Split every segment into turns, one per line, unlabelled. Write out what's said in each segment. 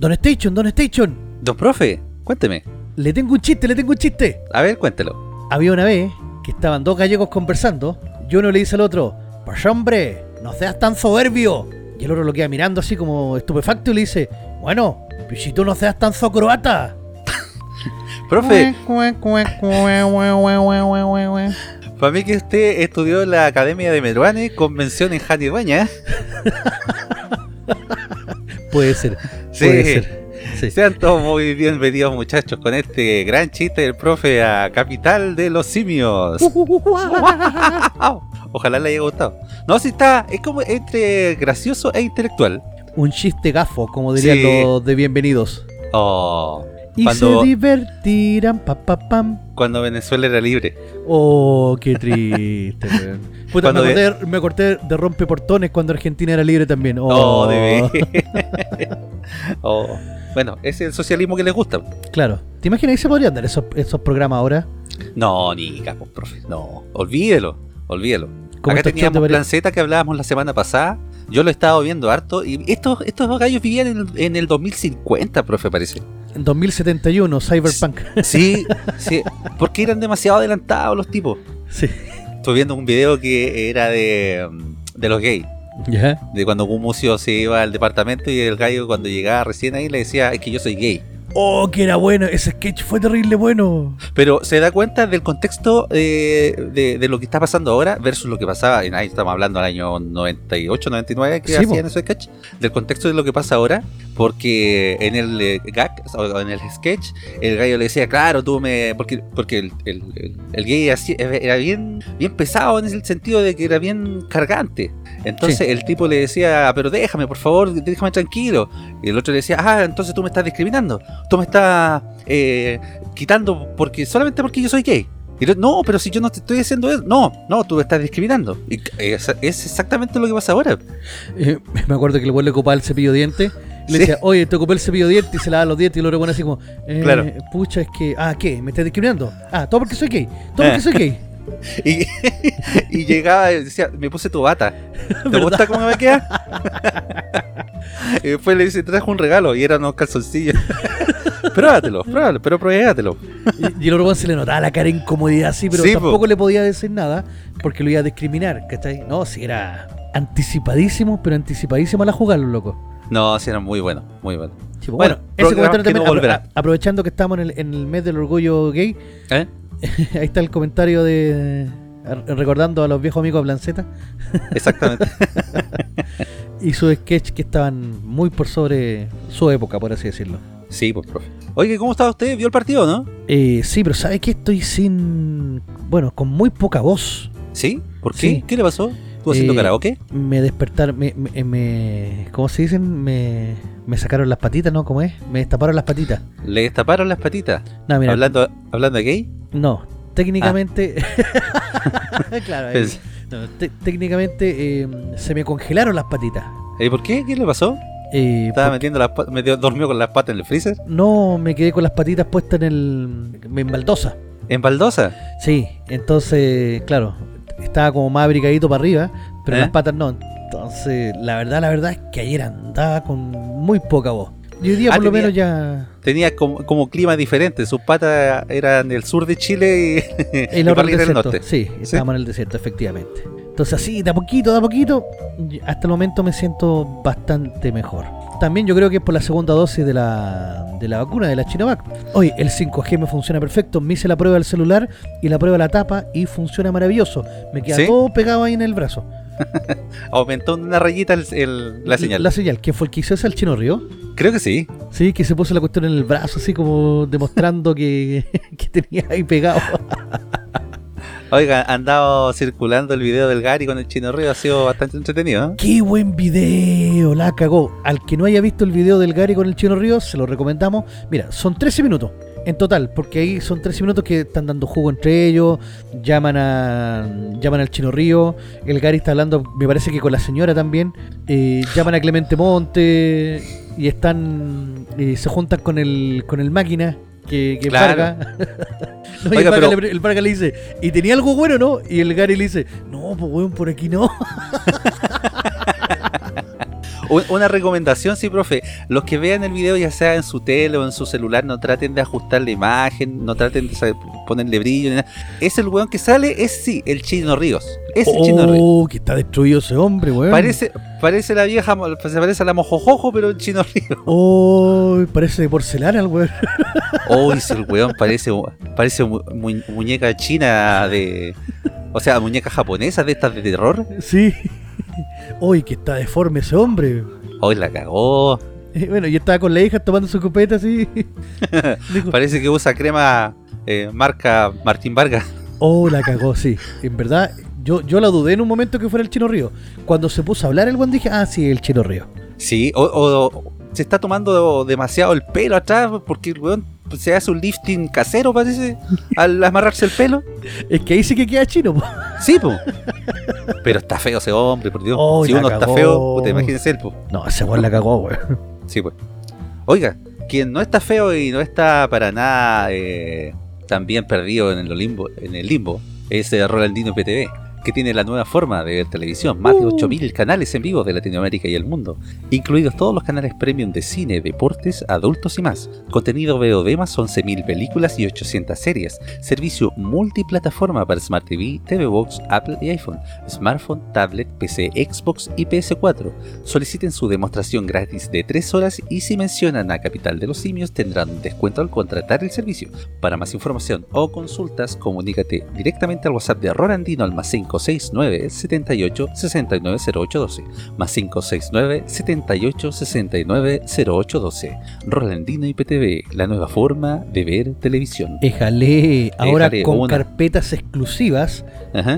Don Station, Don Station.
Don profe, cuénteme.
Le tengo un chiste, le tengo un chiste.
A ver, cuéntelo.
Había una vez que estaban dos gallegos conversando y uno le dice al otro, pues hombre, no seas tan soberbio. Y el otro lo queda mirando así como estupefacto y le dice, bueno, pues si tú no seas tan socroata.
Profe, para mí que usted estudió en la Academia de Meruane con mención en Jani Dueña.
Puede ser,
Sí.
Sí.
Sean todos muy bienvenidos muchachos con este gran chiste del profe a Capital de los Simios. Ojalá le haya gustado. No, si está, es como entre gracioso e intelectual.
Un chiste gafo, como dirían
Sí.
los de bienvenidos.
Oh,
Y
Cuando-
se divertirán, pa, pa, pam.
cuando Venezuela era libre.
Oh, qué triste. Puta,
Cuando
me, acordé, me acordé de rompeportones cuando Argentina era libre también. Oh,
Oh, de ver. oh. Bueno, ese es el socialismo que les gusta.
Claro. ¿Te imaginas que se podrían dar esos, esos programas ahora?
No, ni capos, profe. No, olvídelo, olvídelo. Acá teníamos Plan Z que hablábamos la semana pasada. Yo lo he estado viendo harto. Y estos, estos gallos vivían en, en el 2050, profe, parece.
En 2071, Cyberpunk.
Sí, sí. Porque eran demasiado adelantados los tipos.
sí.
Estuve viendo un video que era de, de los gays. De cuando Gumucio se iba al departamento y el gallo cuando llegaba recién ahí le decía, es que yo soy gay.
Oh, que era bueno. Ese sketch fue terrible bueno.
Pero se da cuenta del contexto eh, de, de lo que está pasando ahora versus lo que pasaba, en ahí estamos hablando del año 98, 99 que
Sí,
hacían ese sketch, del contexto de lo que pasa ahora, porque en el eh, gag, o en el sketch, el gallo le decía, claro, tú me... porque, porque el, el- el- el gay así- era bien, bien pesado en el sentido de que era bien cargante. Entonces
Sí.
el tipo le decía, pero déjame, por favor, déjame tranquilo. Y el otro le decía, ah, entonces tú me estás discriminando, tú me estás eh, quitando porque solamente porque yo soy gay. Y no, pero si yo no te estoy haciendo eso, no, no, tú me estás discriminando. Y es, es exactamente lo que pasa ahora.
Eh, me acuerdo que el weón le ocupaba el cepillo de dientes. Y le
Sí.
decía, oye, te ocupé el cepillo de dientes y se lava los dientes. Y luego bueno así como, eh,
Claro.
pucha, es que, ah, ¿qué? ¿Me estás discriminando? Ah, todo porque soy gay. Todo porque
Eh.
soy gay.
Y, y llegaba y decía, me puse tu bata. ¿Te gusta cómo me queda? y después le dice, trajo un regalo y eran unos calzoncillos. pruébatelo, pruébalo, pero pruébatelo.
Y, y el otro se le notaba la cara de incomodidad así, pero
Sí,
tampoco
po.
le podía decir nada porque lo iba a discriminar, ¿cachai? No, si era anticipadísimo, pero anticipadísimo a la jugada, loco.
No, sí, era muy bueno, muy bueno.
Sí.
Bueno,
bueno, ese comentario también,
no volverá.
apro- aprovechando que estamos en el, en el mes del orgullo gay,
¿Eh?
ahí está el comentario de recordando a los viejos amigos de Blanceta
Exactamente.
y su sketch que estaban muy por sobre su época, por así decirlo.
sí, pues, profe. Oye, ¿cómo estaba usted? ¿Vio el partido, no?
Eh, sí, pero ¿sabes que Estoy sin... Bueno, con muy poca voz.
¿Sí? ¿Por qué?
Sí.
¿Qué le pasó? ¿Estuvo haciendo
Eh,
karaoke?
Me despertaron, me, me, me- ¿cómo se dicen? Me, me sacaron las patitas, ¿no? ¿Cómo es? Me destaparon las patitas.
¿Le destaparon las patitas?
No, mira,
¿Hablando, ¿Hablando de gay?
no, técnicamente... claro, ahí-
Pues,
no, técnicamente eh, se me congelaron las patitas.
¿Y por qué? ¿Qué le pasó?
Eh,
¿Estaba
porque
metiendo las patas, metió, dormió con las patas en el freezer?
no me quedé con las patitas puestas en el... en baldosa.
¿En baldosa?
Sí, entonces, claro, estaba como más abrigadito para arriba, pero
¿Eh?
las patas no. Entonces, la verdad, la verdad es que ayer andaba con muy poca voz. Y hoy día
Ah,
por lo menos ya...
Tenía como, como clima diferente. Sus patas eran del sur de Chile y,
El
y del
desierto.
norte.
Sí, estábamos en el desierto, efectivamente. Entonces así, de a poquito, de a poquito, hasta el momento me siento bastante mejor. También yo creo que es por la segunda dosis de la, de la vacuna, de la Chinovac. Oye, el 5G me funciona perfecto. Me hice la prueba del celular y la prueba de la tapa y funciona maravilloso. Me queda
¿Sí?
todo pegado ahí en el brazo.
Aumentó una rayita el- el- la señal.
La señal. ¿Quién fue el que hizo ese? ¿El Chino Río?
Creo que sí.
Sí, que se puso la cuestión en el brazo, así como demostrando que, que tenía ahí pegado.
Oiga, andado circulando el video del Gary con el Chino Río. Ha sido bastante entretenido. ¿eh?
¡Qué buen video! La cagó. Al que no haya visto el video del Gary con el Chino Ríos, se lo recomendamos. Mira, son 13 minutos en total, porque ahí son 13 minutos que están dando jugo entre ellos, llaman a llaman al Chino Río, el Gary está hablando, me parece que con la señora también, eh, llaman a Clemente Monte y están eh, se juntan con el con el máquina que, que
Claro.
Vargas. No, y
Oiga,
el, Vargas
pero-
le, el le dice, ¿y tenía algo bueno, no? Y el Gary le dice, no, pues weón, por aquí no.
Un- Una recomendación, sí, profe. Los que vean el video, ya sea en su tele o en su celular, no traten de ajustar la imagen, no traten de sa- ponerle brillo. ni nada. Es el weón que sale, es sí, el Chino Ríos. Es el Chino Ríos.
Oh, que está destruido ese hombre, weón.
Parece, parece la vieja, se parece a la mojojojo, pero el Chino Ríos.
Oh, parece de porcelana el weón.
Oh, ese el weón parece, parece mu- mu- muñeca china de. O sea, muñeca japonesa de estas de terror.
Sí. Uy, que está deforme ese hombre.
Hoy la cagó.
Eh, Bueno, y estaba con la hija tomando su copeta así.
Parece que usa crema eh, marca Martín Vargas.
oh, la cagó, sí. En verdad, yo, yo la dudé en un momento que fuera el Chino Río. Cuando se puso a hablar el buen dije, ah, sí, el Chino Río.
Sí, o, o se está tomando demasiado el pelo atrás porque el weón se hace un lifting casero, parece, al amarrarse el pelo.
Es que ahí sí que queda chino, po.
Sí, po. Pero está feo ese hombre, por Dios.
Oh,
si uno está feo, puta, imagínese él, po.
No, ese weón la cagó, weón.
Sí, pues. Oiga, quien no está feo y no está para nada eh, también perdido en el limbo, en el limbo es eh, Rolandino PTV, que tiene la nueva forma de ver televisión, más de
uh.
8.000 canales en vivo de Latinoamérica y el mundo, incluidos todos los canales premium de cine, deportes, adultos y más. Contenido VOD más 11.000 películas y 800 series. Servicio multiplataforma para Smart TV, TV Box, Apple y iPhone, smartphone, tablet, PC, Xbox y PS4. Soliciten su demostración gratis de 3 horas y si mencionan a Capital de los Simios tendrán un descuento al contratar el servicio. Para más información o consultas, comunícate directamente al WhatsApp de Rorandino Almacén 569-7869-0812, más 569-7869-0812. Rolandino IPTV, la nueva forma de ver televisión.
Éjale, ahora con carpetas exclusivas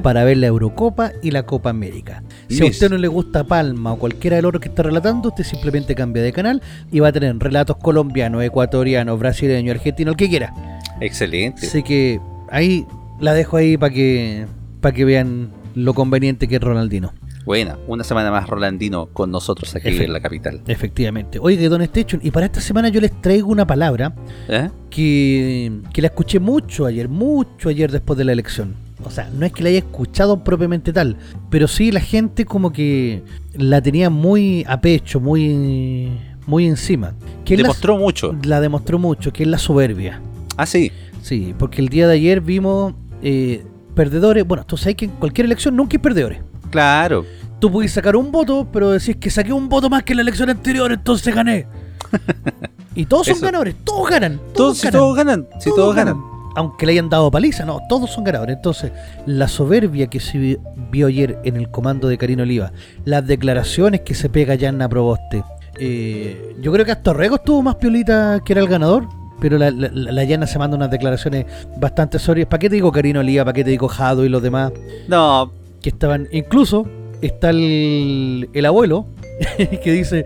para ver la Eurocopa y la Copa América. Si a usted no le gusta Palma o cualquiera del oro que está relatando, usted simplemente cambia de canal y va a tener relatos colombianos, ecuatorianos, brasileños, argentinos, el que quiera.
Excelente.
Así que ahí la dejo ahí para que para que vean lo conveniente que es Ronaldino.
Buena, una semana más Rolandino con nosotros aquí en la capital.
Efectivamente. Oiga, Don Station, y para esta semana yo les traigo una palabra
¿Eh?
que, que la escuché mucho ayer, mucho ayer después de la elección. O sea, no es que la haya escuchado propiamente tal, pero sí la gente como que la tenía muy a pecho, muy muy encima. Que la-
Demostró mucho.
la demostró mucho, que es la soberbia.
Ah, sí.
Sí, porque el día de ayer vimos eh, perdedores. Bueno, tú sabes que en cualquier elección nunca hay perdedores.
Claro.
Tú puedes sacar un voto, pero decís que saqué un voto más que en la elección anterior, entonces gané. y todos son
Eso.
ganadores, todos ganan.
Todos,
Todos,
si
ganan.
todos ganan. Si todos, ganan.
Aunque le hayan dado paliza, no, todos son ganadores. Entonces, la soberbia que se vi- vio ayer en el comando de Karina Oliva, las declaraciones que se pega Yanna Proboste. eh, yo creo que hasta Rego estuvo más piolita que era el ganador. Pero la, la, la Yana se manda unas declaraciones bastante sorias. ¿Para qué te digo Karina Oliva? ¿Para qué te digo Jado y los demás?
No,
que estaban, incluso está el, el abuelo que dice,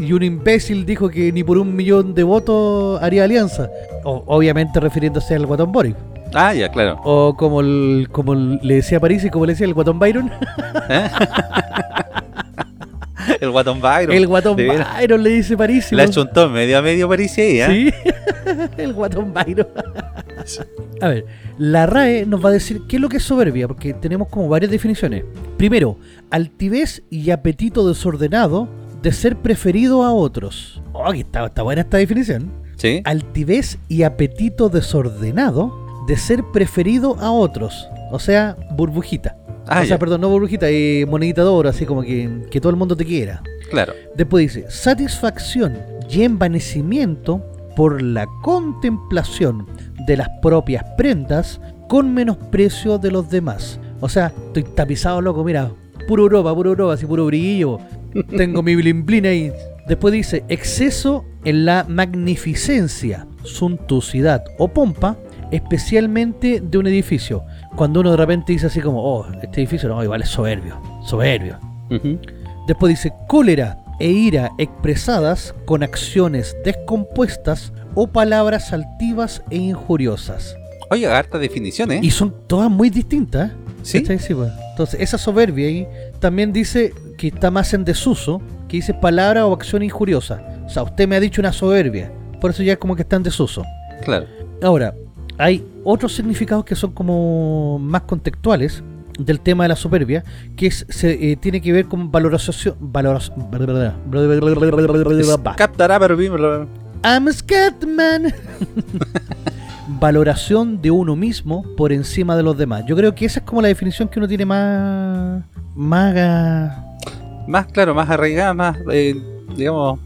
y un imbécil dijo que ni por un millón de votos haría alianza, O- obviamente refiriéndose al Guatón Boris,
Ah, ya, claro.
o como, el- como le decía París y como le decía el Guatón Byron,
¿Eh? el Guatón Byron.
el Guatón. Byron le dice París.
Le ha chuntado medio a medio París ahí, ¿eh?
Sí, el Guatón Byron. A ver, la RAE nos va a decir qué es lo que es soberbia, porque tenemos como varias definiciones. Primero, altivez y apetito desordenado de ser preferido a otros. Oh, está, está buena esta definición.
Sí.
Altivez y apetito desordenado de ser preferido a otros. O sea, burbujita.
Ah,
o sea, perdón, no burbujita, eh, monedita de oro, así como que, que todo el mundo te quiera.
claro.
Después dice, satisfacción y envanecimiento por la contemplación de las propias prendas con menosprecio de los demás. O sea, estoy tapizado, loco, mira, puro Europa, puro Europa, así puro brillo. Tengo mi blin blin ahí. Después dice, exceso en la magnificencia, suntuosidad o pompa, especialmente de un edificio. Cuando uno de repente dice así como, oh, este edificio no, igual es soberbio, soberbio. Después dice cólera e ira expresadas con acciones descompuestas o palabras altivas e injuriosas.
Oye, harta definición, ¿eh?
Y son todas muy distintas. ¿eh?
¿Sí?
Pues. Entonces, esa soberbia ahí también dice que está más en desuso, que dice palabra o acción injuriosa. O sea, usted me ha dicho una soberbia. Por eso ya como que está en desuso.
Claro.
Ahora, hay otros significados que son como más contextuales, del tema de la superbia, que es, se, eh, tiene que ver con valoración... valoración I'm a Scatman. Valoración de uno mismo por encima de los demás. Yo creo que esa es como la definición que uno tiene más... Más...
Más, claro, más arraigada, más, eh, digamos,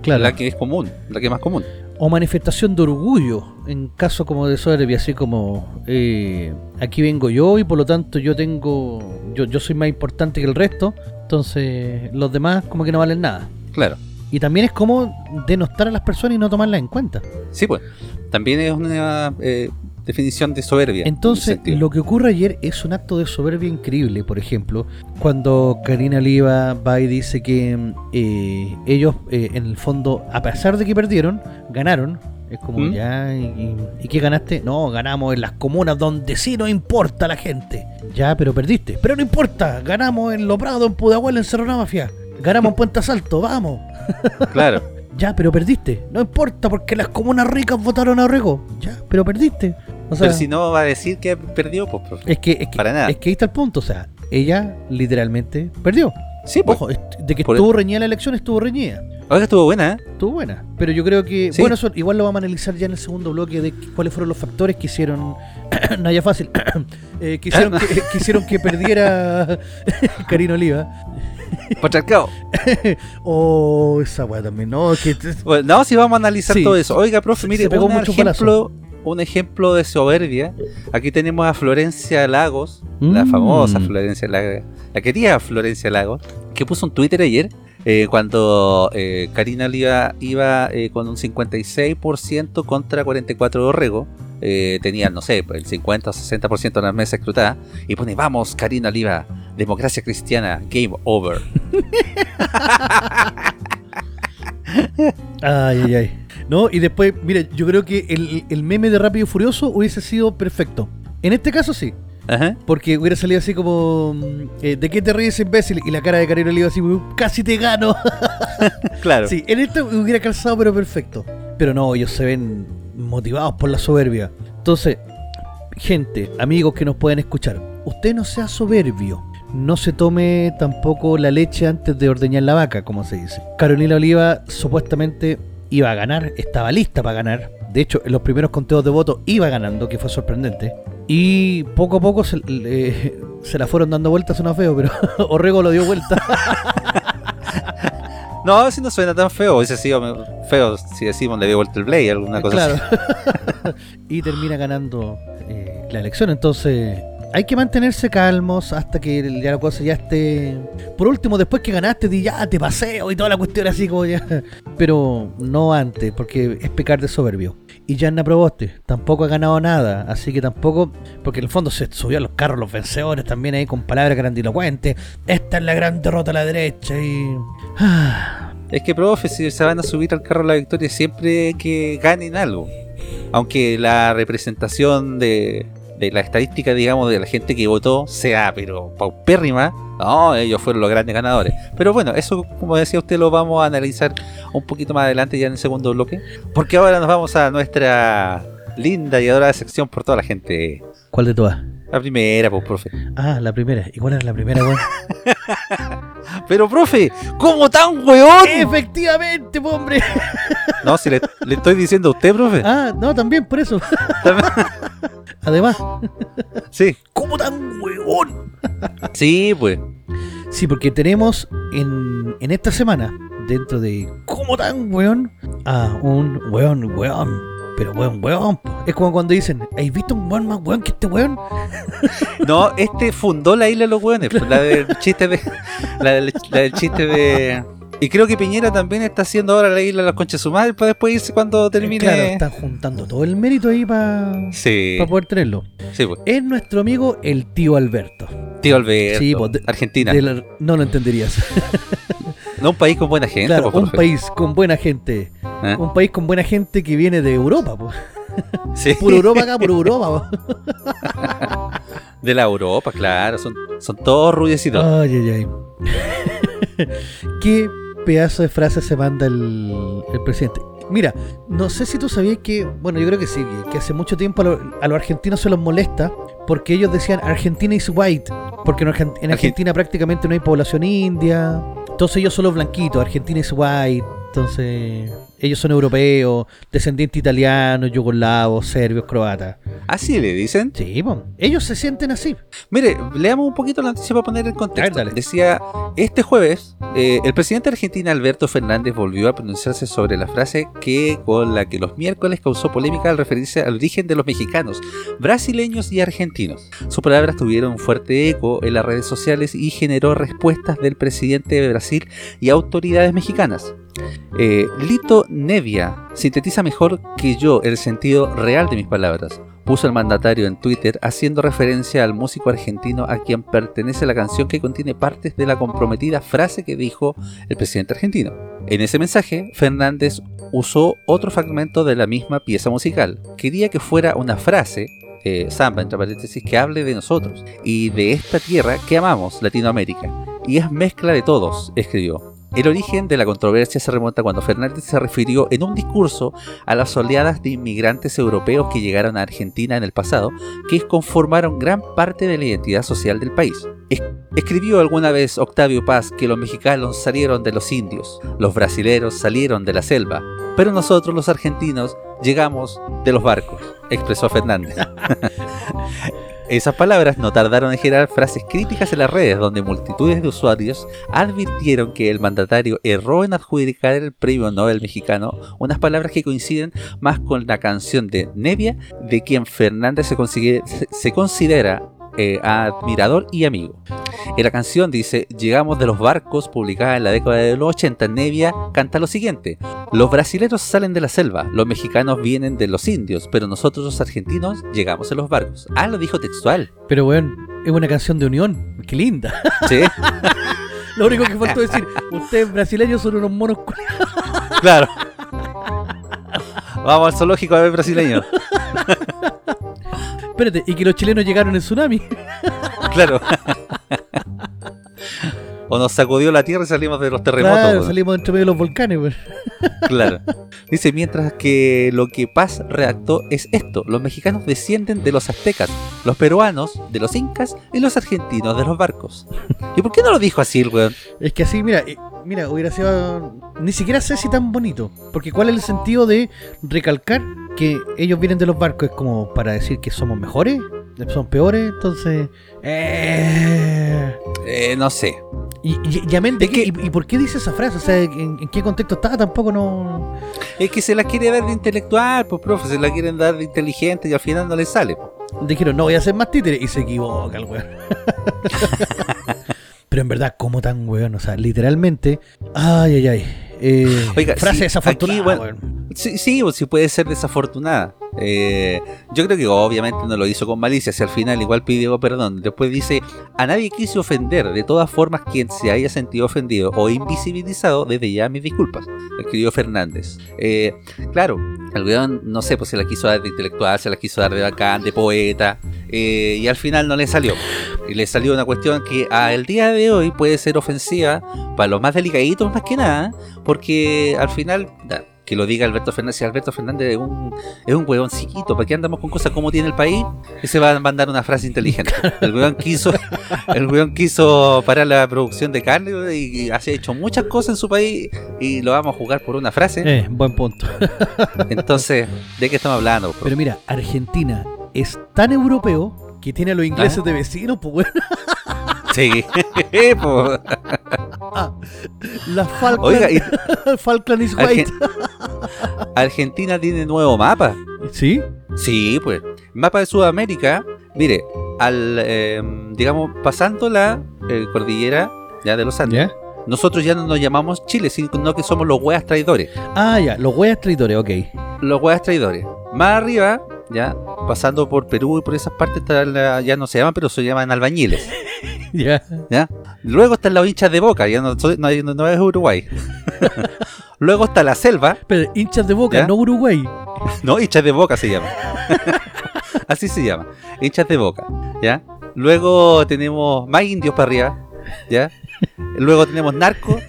Claro.
la que es común, la que es más común.
O manifestación de orgullo en caso como de soberbia así como eh, aquí vengo yo y por lo tanto yo tengo yo, yo soy más importante que el resto entonces los demás como que no valen nada
Claro.
y también es como denostar a las personas y no tomarlas en cuenta
Sí, pues. También es una eh, definición de soberbia. en
entonces lo que ocurre ayer es un acto de soberbia increíble por ejemplo cuando Karina Oliva va y dice que eh, ellos eh, en el fondo a pesar de que perdieron ganaron es como
¿Mm?
ya y, y- ¿y qué ganaste? no ganamos en las comunas donde sí no importa la gente ya pero perdiste pero no importa ganamos en Lo Prado en Pudahuel en Cerro Mafia ganamos en Puente Asalto vamos
Claro.
ya pero perdiste no importa porque las comunas ricas votaron a Orrego ya pero perdiste o sea,
Pero si no va a decir que perdió, pues, profe.
es que, es que,
Para nada.
es que ahí está el punto, o sea, ella literalmente perdió.
Sí, pues.
Ojo, de que estuvo reñida la elección, estuvo reñida.
Oiga, estuvo buena, ¿eh?
Estuvo buena. Pero yo creo que,
Sí.
bueno, eso igual lo vamos a analizar ya en el segundo bloque de cuáles fueron los factores que hicieron, Naya Fácil, eh, que, hicieron que, que hicieron que perdiera Karina Oliva.
Patriarcado.
O esa weá también, ¿no? Que,
Bueno, no, si vamos a analizar
Sí.
todo eso. Oiga, profe, mire,
se pegó
un
mucho
ejemplo, un ejemplo de soberbia. Aquí tenemos a Florencia Lagos, la
Mm.
famosa Florencia Lagos, la querida Florencia Lagos, que puso un Twitter ayer eh, cuando eh, Karina Oliva iba eh, con un 56% contra 44 de Orrego. Eh, tenía, no sé, el 50 o 60% de las mesas escrutadas. Y pone, vamos, Karina Oliva, democracia cristiana, game over.
Ay, ay, ay. No, y después, mire, yo creo que el, el meme de Rápido y Furioso hubiese sido perfecto. En este caso sí.
Ajá.
Porque hubiera salido así como mm, eh, ¿De qué te ríes imbécil? Y la cara de Karina Oliva así Casi te gano
Claro.
Sí, en este hubiera calzado pero perfecto Pero no, ellos se ven motivados por la soberbia Entonces, gente, amigos que nos pueden escuchar Usted no sea soberbio no se tome tampoco la leche antes de ordeñar la vaca, como se dice. Carolina Oliva supuestamente iba a ganar, estaba lista para ganar. De hecho, en los primeros conteos de votos iba ganando, que fue sorprendente. Y poco a poco se, la fueron dando vueltas, suena feo, pero Orrego lo dio vuelta.
No, si no suena tan feo. Hubiese sido feo si decimos le dio vuelta el play, alguna cosa
claro.
así.
y termina ganando eh, la elección. Entonces, hay que mantenerse calmos hasta que ya la cosa ya esté. Por último, después que ganaste, di ya te paseo y toda la cuestión así como ya. Pero no antes, porque es pecar de soberbio. Y Janna Proboste tampoco ha ganado nada, así que tampoco, porque en el fondo se subió a los carros los vencedores también ahí con palabras grandilocuentes. Esta es la gran derrota a la derecha y.
Es que, profe, si se van a subir al carro la victoria, siempre que ganen algo. Aunque la representación de, de la estadística, digamos, de la gente que votó sea, pero paupérrima, no, ellos fueron los grandes ganadores. Pero bueno, eso, como decía usted, lo vamos a analizar un poquito más adelante, ya en el segundo bloque. Porque ahora nos vamos a nuestra linda y adorada sección por toda la gente.
¿Cuál de todas?
La primera, pues, profe.
Ah, la primera. ¿Y cuál era la primera, weón?
Pero, profe, ¿cómo tan weón?
Efectivamente, po, hombre.
No, si le, le estoy diciendo a usted, profe.
Ah, no, también, por eso. Además,
Sí.
¿cómo tan huevón?
Sí, pues.
Sí, porque tenemos en, en esta semana, dentro de ¿Cómo tan weón? A un weón, weón. Pero weón, weón. po. Es como cuando dicen, ¿has visto un weón más weón que este weón?
No, este fundó la isla de los hueones, pues, la del chiste de. La del, la del chiste de. Y creo que Piñera también está haciendo ahora la isla de las conchas sumadas para después irse cuando termine.
Claro, están juntando todo el mérito ahí para
Sí,
poder tenerlo.
sí, pues.
Es nuestro amigo el tío Alberto.
Tío Alberto,
Sí, pues, de-
Argentina.
De la- no lo entenderías.
No un país con buena gente,
claro,
pues,
un país con buena gente.
¿Eh?
Un país con buena gente que viene de Europa, pues.
Sí,
Puro Europa acá, puro Europa. po.
de la Europa, claro. Son, son todos rubiecitos.
Ay, ay, ay. Qué pedazo de frase se manda el, el presidente. Mira, no sé si tú sabías que, bueno, yo creo que sí, que, hace mucho tiempo a, lo- a los argentinos se los molesta porque ellos decían Argentina is white Porque en, Argen- en Argentina prácticamente no hay población india. Entonces ellos son los blanquitos. Argentina es white. Entonces ellos son europeos, descendientes italianos, yugoslavos, serbios, croatas.
Así le dicen.
Sí, po. ellos se sienten así.
Mire, leamos un poquito la noticia para poner en contexto.
Ver.
Decía, este jueves, eh, el presidente de Argentina, Alberto Fernández, volvió a pronunciarse sobre la frase que con la que los miércoles causó polémica al referirse al origen de los mexicanos, brasileños y argentinos. Sus palabras tuvieron un fuerte eco en las redes sociales y generó respuestas del presidente de Brasil y autoridades mexicanas. Eh, Lito Nevia sintetiza mejor que yo el sentido real de mis palabras puso el mandatario en Twitter haciendo referencia al músico argentino a quien pertenece la canción que contiene partes de la comprometida frase que dijo el presidente argentino. En ese mensaje, Fernández usó otro fragmento de la misma pieza musical. Quería que fuera una frase, eh, samba entre paréntesis, que hable de nosotros y de esta tierra que amamos, Latinoamérica. Y es mezcla de todos, escribió. El origen de la controversia se remonta cuando Fernández se refirió en un discurso a las oleadas de inmigrantes europeos que llegaron a Argentina en el pasado, que conformaron gran parte de la identidad social del país. Es- escribió alguna vez Octavio Paz que los mexicanos salieron de los indios, los brasileros salieron de la selva, pero nosotros los argentinos llegamos de los barcos, expresó Fernández. Esas palabras no tardaron en generar frases críticas en las redes, donde multitudes de usuarios advirtieron que el mandatario erró en adjudicar el premio Nobel mexicano, unas palabras que coinciden más con la canción de Nevia, de quien Fernández se, consigue- se- considera eh, admirador y amigo. En la canción dice, llegamos de los barcos, publicada en la década de los 80, Nevia canta lo siguiente, los brasileros salen de la selva, los mexicanos vienen de los indios, pero nosotros los argentinos llegamos en los barcos. Ah, lo dijo textual.
Pero weón, es una canción de unión. Qué linda.
Sí,
Lo único que faltó decir, ustedes brasileños son unos monos
claro. Vamos al zoológico a ver brasileño.
Espérate, y que los chilenos llegaron en tsunami.
Claro. O nos sacudió la tierra y salimos de los terremotos.
Claro, salimos entre medio de los volcanes, weón.
Claro. Dice, mientras que lo que Paz redactó es esto. Los mexicanos descienden de los aztecas, los peruanos de los incas y los argentinos de los barcos. ¿Y por qué no lo dijo así el weón?
Es que así, mira, eh, mira, hubiera sido. Ni siquiera sé si tan bonito. Porque ¿cuál es el sentido de recalcar que ellos vienen de los barcos? Es como para decir que somos mejores, son peores, entonces. Eh.
Eh, no sé.
Y, y, y amén
Es que-
y, y por qué dice esa frase? O sea, ¿en, en qué contexto estaba? Tampoco no.
Es que se la quiere dar de intelectual, pues profe, se la quieren dar de inteligente y al final no le sale.
Dijeron, no voy a hacer más títeres. Y se equivoca el weón. Pero en verdad, ¿cómo tan weón? O sea, literalmente. Ay, ay, ay. Eh,
Oiga,
frase
sí,
desafortunada,
aquí, bueno. Sí, sí, sí puede ser desafortunada. Eh, yo creo que obviamente no lo hizo con malicia, si al final igual pidió perdón. Después dice, a nadie quise ofender, de todas formas quien se haya sentido ofendido o invisibilizado, desde ya mis disculpas, escribió Fernández. Eh, claro, el weón, no sé, pues se la quiso dar de intelectual, se la quiso dar de bacán, de poeta, eh, y al final no le salió. Y le salió una cuestión que al día de hoy puede ser ofensiva para los más delicaditos más que nada, porque al final, que lo diga Alberto Fernández, si Alberto Fernández es un, es un huevón chiquito, ¿para qué andamos con cosas como tiene el país? Y se va a mandar una frase inteligente. El huevón quiso, el huevón quiso parar la producción de carne y, ha hecho muchas cosas en su país y lo vamos a jugar por una frase.
Eh, buen punto.
Entonces, ¿de qué estamos hablando?
Pero mira, Argentina es tan europeo que tiene a los ingleses
Ah.
de vecinos, pues weón.
Sí, po.
La Falkland,
Oiga, y
Falkland is white.
Argen- Argentina tiene nuevo mapa.
¿Sí?
Sí, pues. Mapa de Sudamérica. Mire, al, eh, digamos, pasando la eh, cordillera ya de los Andes,
¿Ya?
nosotros ya no nos llamamos Chile, sino que somos los hueas traidores.
Ah, ya, los weas traidores, ok.
Los hueas traidores. Más arriba, ya, pasando por Perú y por esas partes, está la- ya no se llaman, pero se llaman albañiles.
Ya.
¿ya? Luego están los hinchas de boca, ya no, es Uruguay. Luego está la selva,
Pero hinchas de boca,
¿Ya?
no Uruguay.
No, hinchas de boca se llama. Así se llama. Hinchas de boca. ¿Ya? Luego tenemos más indios para arriba. ¿Ya? Luego tenemos narcos.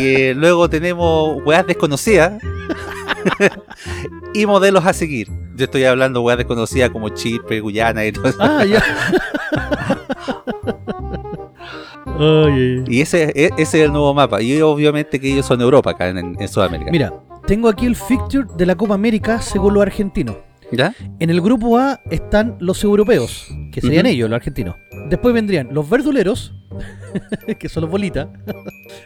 y luego tenemos weas desconocidas. y modelos a seguir. Yo estoy hablando weas desconocidas como Chipre, Guyana y todo eso.
Ah, ya. Ay, ay, ay.
Y ese, e- ese es el nuevo mapa. Y obviamente que ellos son Europa acá en, en Sudamérica.
Mira, tengo aquí el fixture de la Copa América según los argentinos.
¿Ya?
En el grupo A están los europeos, que serían ellos, los argentinos. Después vendrían los verduleros, que son los bolitas,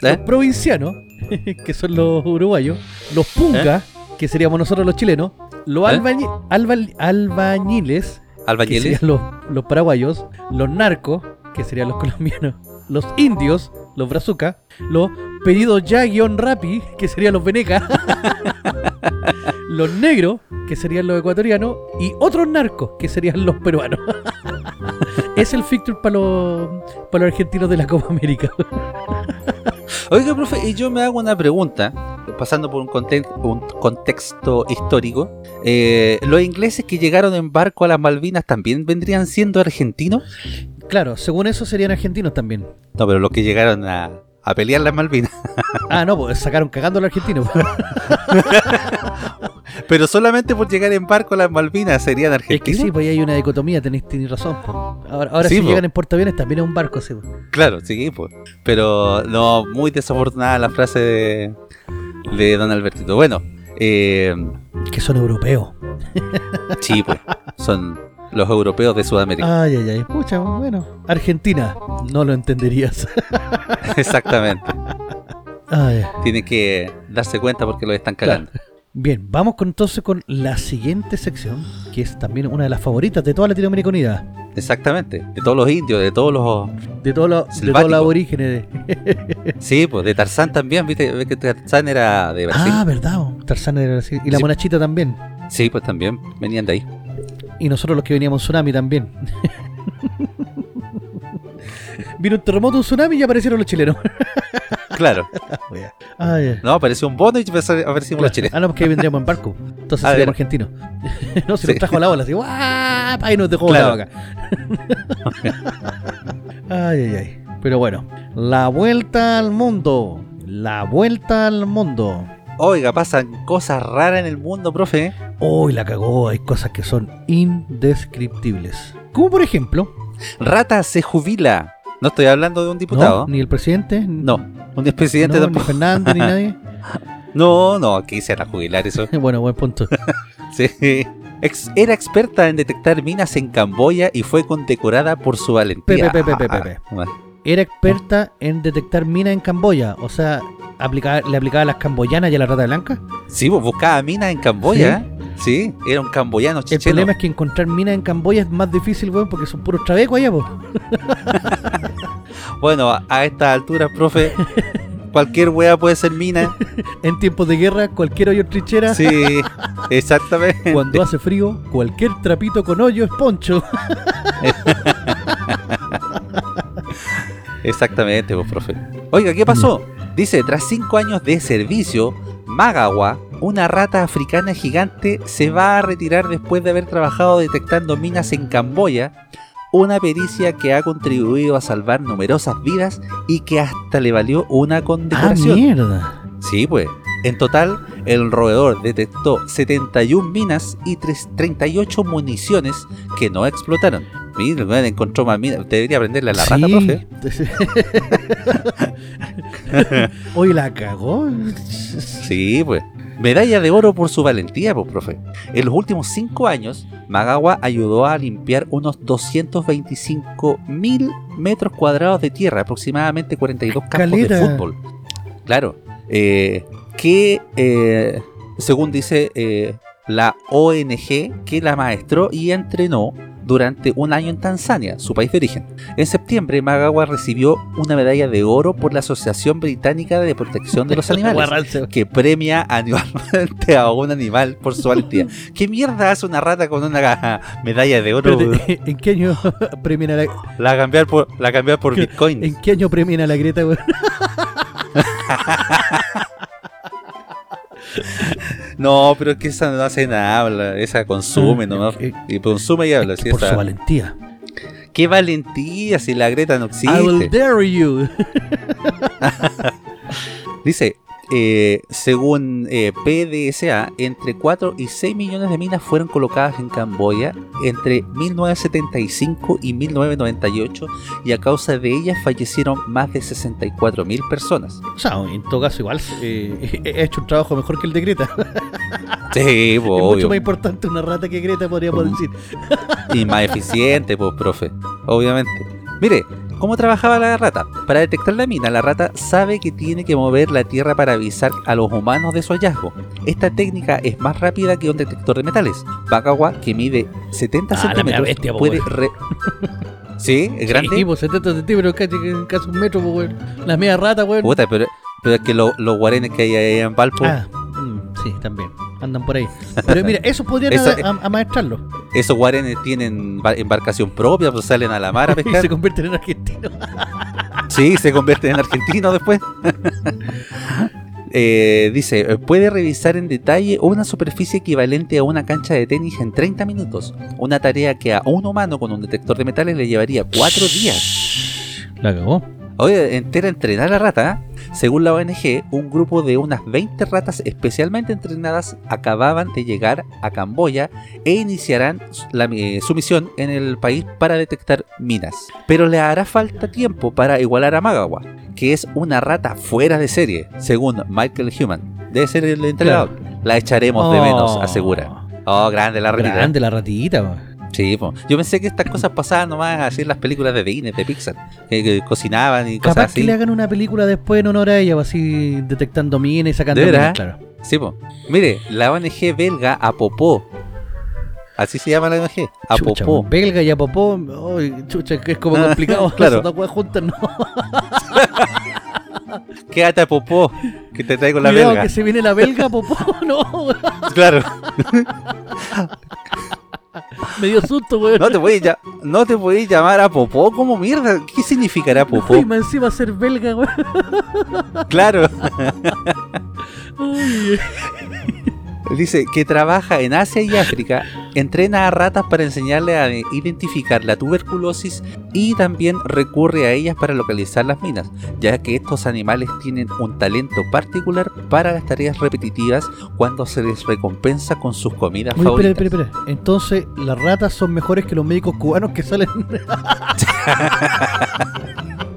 los
¿Eh?
provincianos, que son los uruguayos, los pungas, que seríamos nosotros los chilenos, los
¿Eh?
albañi- albañiles, que serían los, los paraguayos, los narcos, que serían los colombianos, los indios, los brazucas, los pedidos ya guion rapi, que serían los venecas, los negros, que serían los ecuatorianos, y otros narcos, que serían los peruanos. es el fixture para los, argentinos de la Copa América.
Oiga, profe, y yo me hago una pregunta, pasando por un contexto histórico. Eh, ¿Los ingleses que llegaron en barco a las Malvinas también vendrían siendo argentinos?
Claro, según eso serían argentinos también.
No, pero los que llegaron a, a pelear las Malvinas.
Ah, no, pues sacaron cagando a los argentinos.
Pero solamente por llegar en barco a las Malvinas serían
Es que
argentinos.
sí, pues ahí hay una dicotomía, tenéis, tenéis razón. pues. Ahora, ahora
Sí,
si
po.
llegan en portaaviones también es un barco, sí. pues.
Claro, sí, pues. Pero no, muy desafortunada la frase de, de Don Albertito. Bueno, eh,
Que son europeos.
sí, pues. Son los europeos de Sudamérica.
Ay, ay, ay. Pucha, bueno. Argentina, no lo entenderías.
Exactamente.
Ay,
Tienen que darse cuenta porque lo están cagando.
Bien, vamos con, entonces con la siguiente sección, que es también una de las favoritas de toda Latinoamérica Unida.
Exactamente. De todos los indios, de todos los.
De, todos los- de todos los aborígenes. de-
Sí, pues de Tarzán también, viste que Tarzán era de Brasil.
Ah, verdad. Tarzán era así. Y la
Sí.
monachita también.
Sí, pues también venían de ahí.
Y nosotros los que veníamos en tsunami también. Vino un terremoto, un tsunami y aparecieron los chilenos.
Claro.
Ay.
No, apareció un bono y aparecimos los
Claro.
chilenos.
Ah, no, porque ahí vendríamos en barco. Entonces
Ah,
seríamos argentinos. no, se
Sí.
nos trajo la ola así. ¡guap! Ahí nos dejó
Claro.
acá. ay, ay, ay. Pero bueno, la vuelta al mundo. La vuelta al mundo.
Oiga, pasan cosas raras en el mundo, profe.
Uy, la cagó. Hay cosas que son indescriptibles. Como por ejemplo,
Rata se jubila. No estoy hablando de un
¿no?
diputado.
ni el presidente,
No, un expresidente
no, ni
tampoco.
Fernando, ni nadie.
No, no, quisiera jubilar eso.
bueno, buen punto.
Sí. Ex- era experta en detectar minas en Camboya y fue condecorada por su valentía.
Pepe, pepe, pepe, pepe. Era experta en detectar minas en Camboya. O sea, aplicaba- le aplicaba a las camboyanas y a la rata blanca.
Sí, pues buscaba minas en Camboya. Sí, era un camboyano
El problema es que encontrar minas en Camboya es más difícil, weón, porque son puros trabecos allá, po.
Bueno, a- a esta altura, profe, cualquier wea puede ser mina.
En tiempos de guerra, cualquier hoyo trinchera.
Sí, exactamente.
Cuando hace frío, cualquier trapito con hoyo es poncho.
Exactamente, pues, profe. Oiga, ¿qué pasó? Dice, tras cinco años de servicio, Magawa, una rata africana gigante, se va a retirar después de haber trabajado detectando minas en Camboya, una pericia que ha contribuido a salvar numerosas vidas y que hasta le valió una
Ah,
condecoración.
mierda.
Sí, pues. En total, el roedor detectó 71 minas y tres- 38 municiones que no explotaron. Mira, encontró más minas. Debería aprenderle a la rata,
Sí.
profe.
Hoy la cagó.
Sí, pues. Medalla de oro por su valentía, pues, profe. En los últimos cinco años, Magawa ayudó a limpiar unos 225 mil metros cuadrados de tierra, aproximadamente 42 campos de fútbol. Claro. eh, que, eh, según dice eh, la ONG, que la maestró y entrenó durante un año en Tanzania, su país de origen. En septiembre, Magawa recibió una medalla de oro por la Asociación Británica de Protección de los Animales que premia anualmente a un animal por su valentía. ¿Qué mierda hace una rata con una medalla de oro?
¿En qué año premian a la,
La cambiar por, la cambiar por. Bitcoin.
¿En qué año premian a la Greta?
No, pero es que esa no hace nada, habla, esa consume nomás.
Eh,
Y consume y habla. sí,
Por su valentía.
Qué valentía si la Greta no
I will
existe.
dare you.
Dice, Eh, según eh, PDSA, entre 4 y 6 millones de minas fueron colocadas en Camboya entre 1975 y 1998 y a causa de ellas fallecieron más de 64 mil personas.
O sea, en todo caso, igual eh, he hecho un trabajo mejor que el de Greta.
Sí,
es
obvio.
mucho más importante una rata que Greta, podríamos
Mm.
decir.
y más eficiente, pues, profe. Obviamente. Mire, ¿cómo trabajaba la rata? Para detectar la mina, la rata sabe que tiene que mover la tierra para avisar a los humanos de su hallazgo. Esta técnica es más rápida que un detector de metales. Bakawa, que mide 70
Ah,
centímetros,
bestia,
puede re- ¿Sí? ¿Es grande?
Sí, pues 70 centímetros, casi, casi un metro, pues. La media rata, weón.
Puta, pero, pero es que lo- los guarenes que hay ahí en Valpo,
Ah, mm, sí, también. Andan por ahí. Pero mira, eso podrían
Eso-
a-
esos guarenes tienen ba- embarcación propia, pues salen a la mar a
Y
pescar.
se convierten en argentinos.
Sí, se convierte en argentino después. Eh, dice, eh, puede revisar en detalle una superficie equivalente a una cancha de tenis en 30 minutos. Una tarea que a un humano con un detector de metales le llevaría 4 días.
La cagó.
Oye, entera entrenar a la rata. Según la ONG, un grupo de unas 20 ratas especialmente entrenadas acababan de llegar a Camboya e iniciarán la- eh, su misión en el país para detectar minas. Pero le hará falta tiempo para igualar a Magawa, que es una rata fuera de serie, según Michael Human. Debe ser el entrenador. La echaremos de menos,
Oh.
asegura. Oh, grande la ratita.
Grande la ratita.
Sí, po. yo pensé que estas cosas pasaban nomás así en las películas de Disney, de Pixar, que, que cocinaban y cosas
Capaz que
así.
le hagan una película después en honor a ella, o así detectando minas y sacando
¿De
minas, claro.
Sí, po. Mire, la ONG belga Apopó. Así se llama la ONG.
Chucha,
Apopó.
belga y apopó. Ay, chucha, que es como complicado.
Claro.
Dos weas juntas, no.
Quédate Apopó, que te traigo la
Cuidado
belga.
que se viene la belga, popó. No.
Claro.
Me dio susto, weón.
No te ya- no te llamar Apopó como mierda. ¿Qué significará Apopó?
Uy, más encima ser belga, weón.
Claro.
Ay,
Dice que trabaja en Asia y África, entrena a ratas para enseñarle a identificar la tuberculosis y también recurre a ellas para localizar las minas, ya que estos animales tienen un talento particular para las tareas repetitivas cuando se les recompensa con sus comidas
Oye, espera,
favoritas.
espera, espera. Entonces, las ratas son mejores que los médicos cubanos que salen.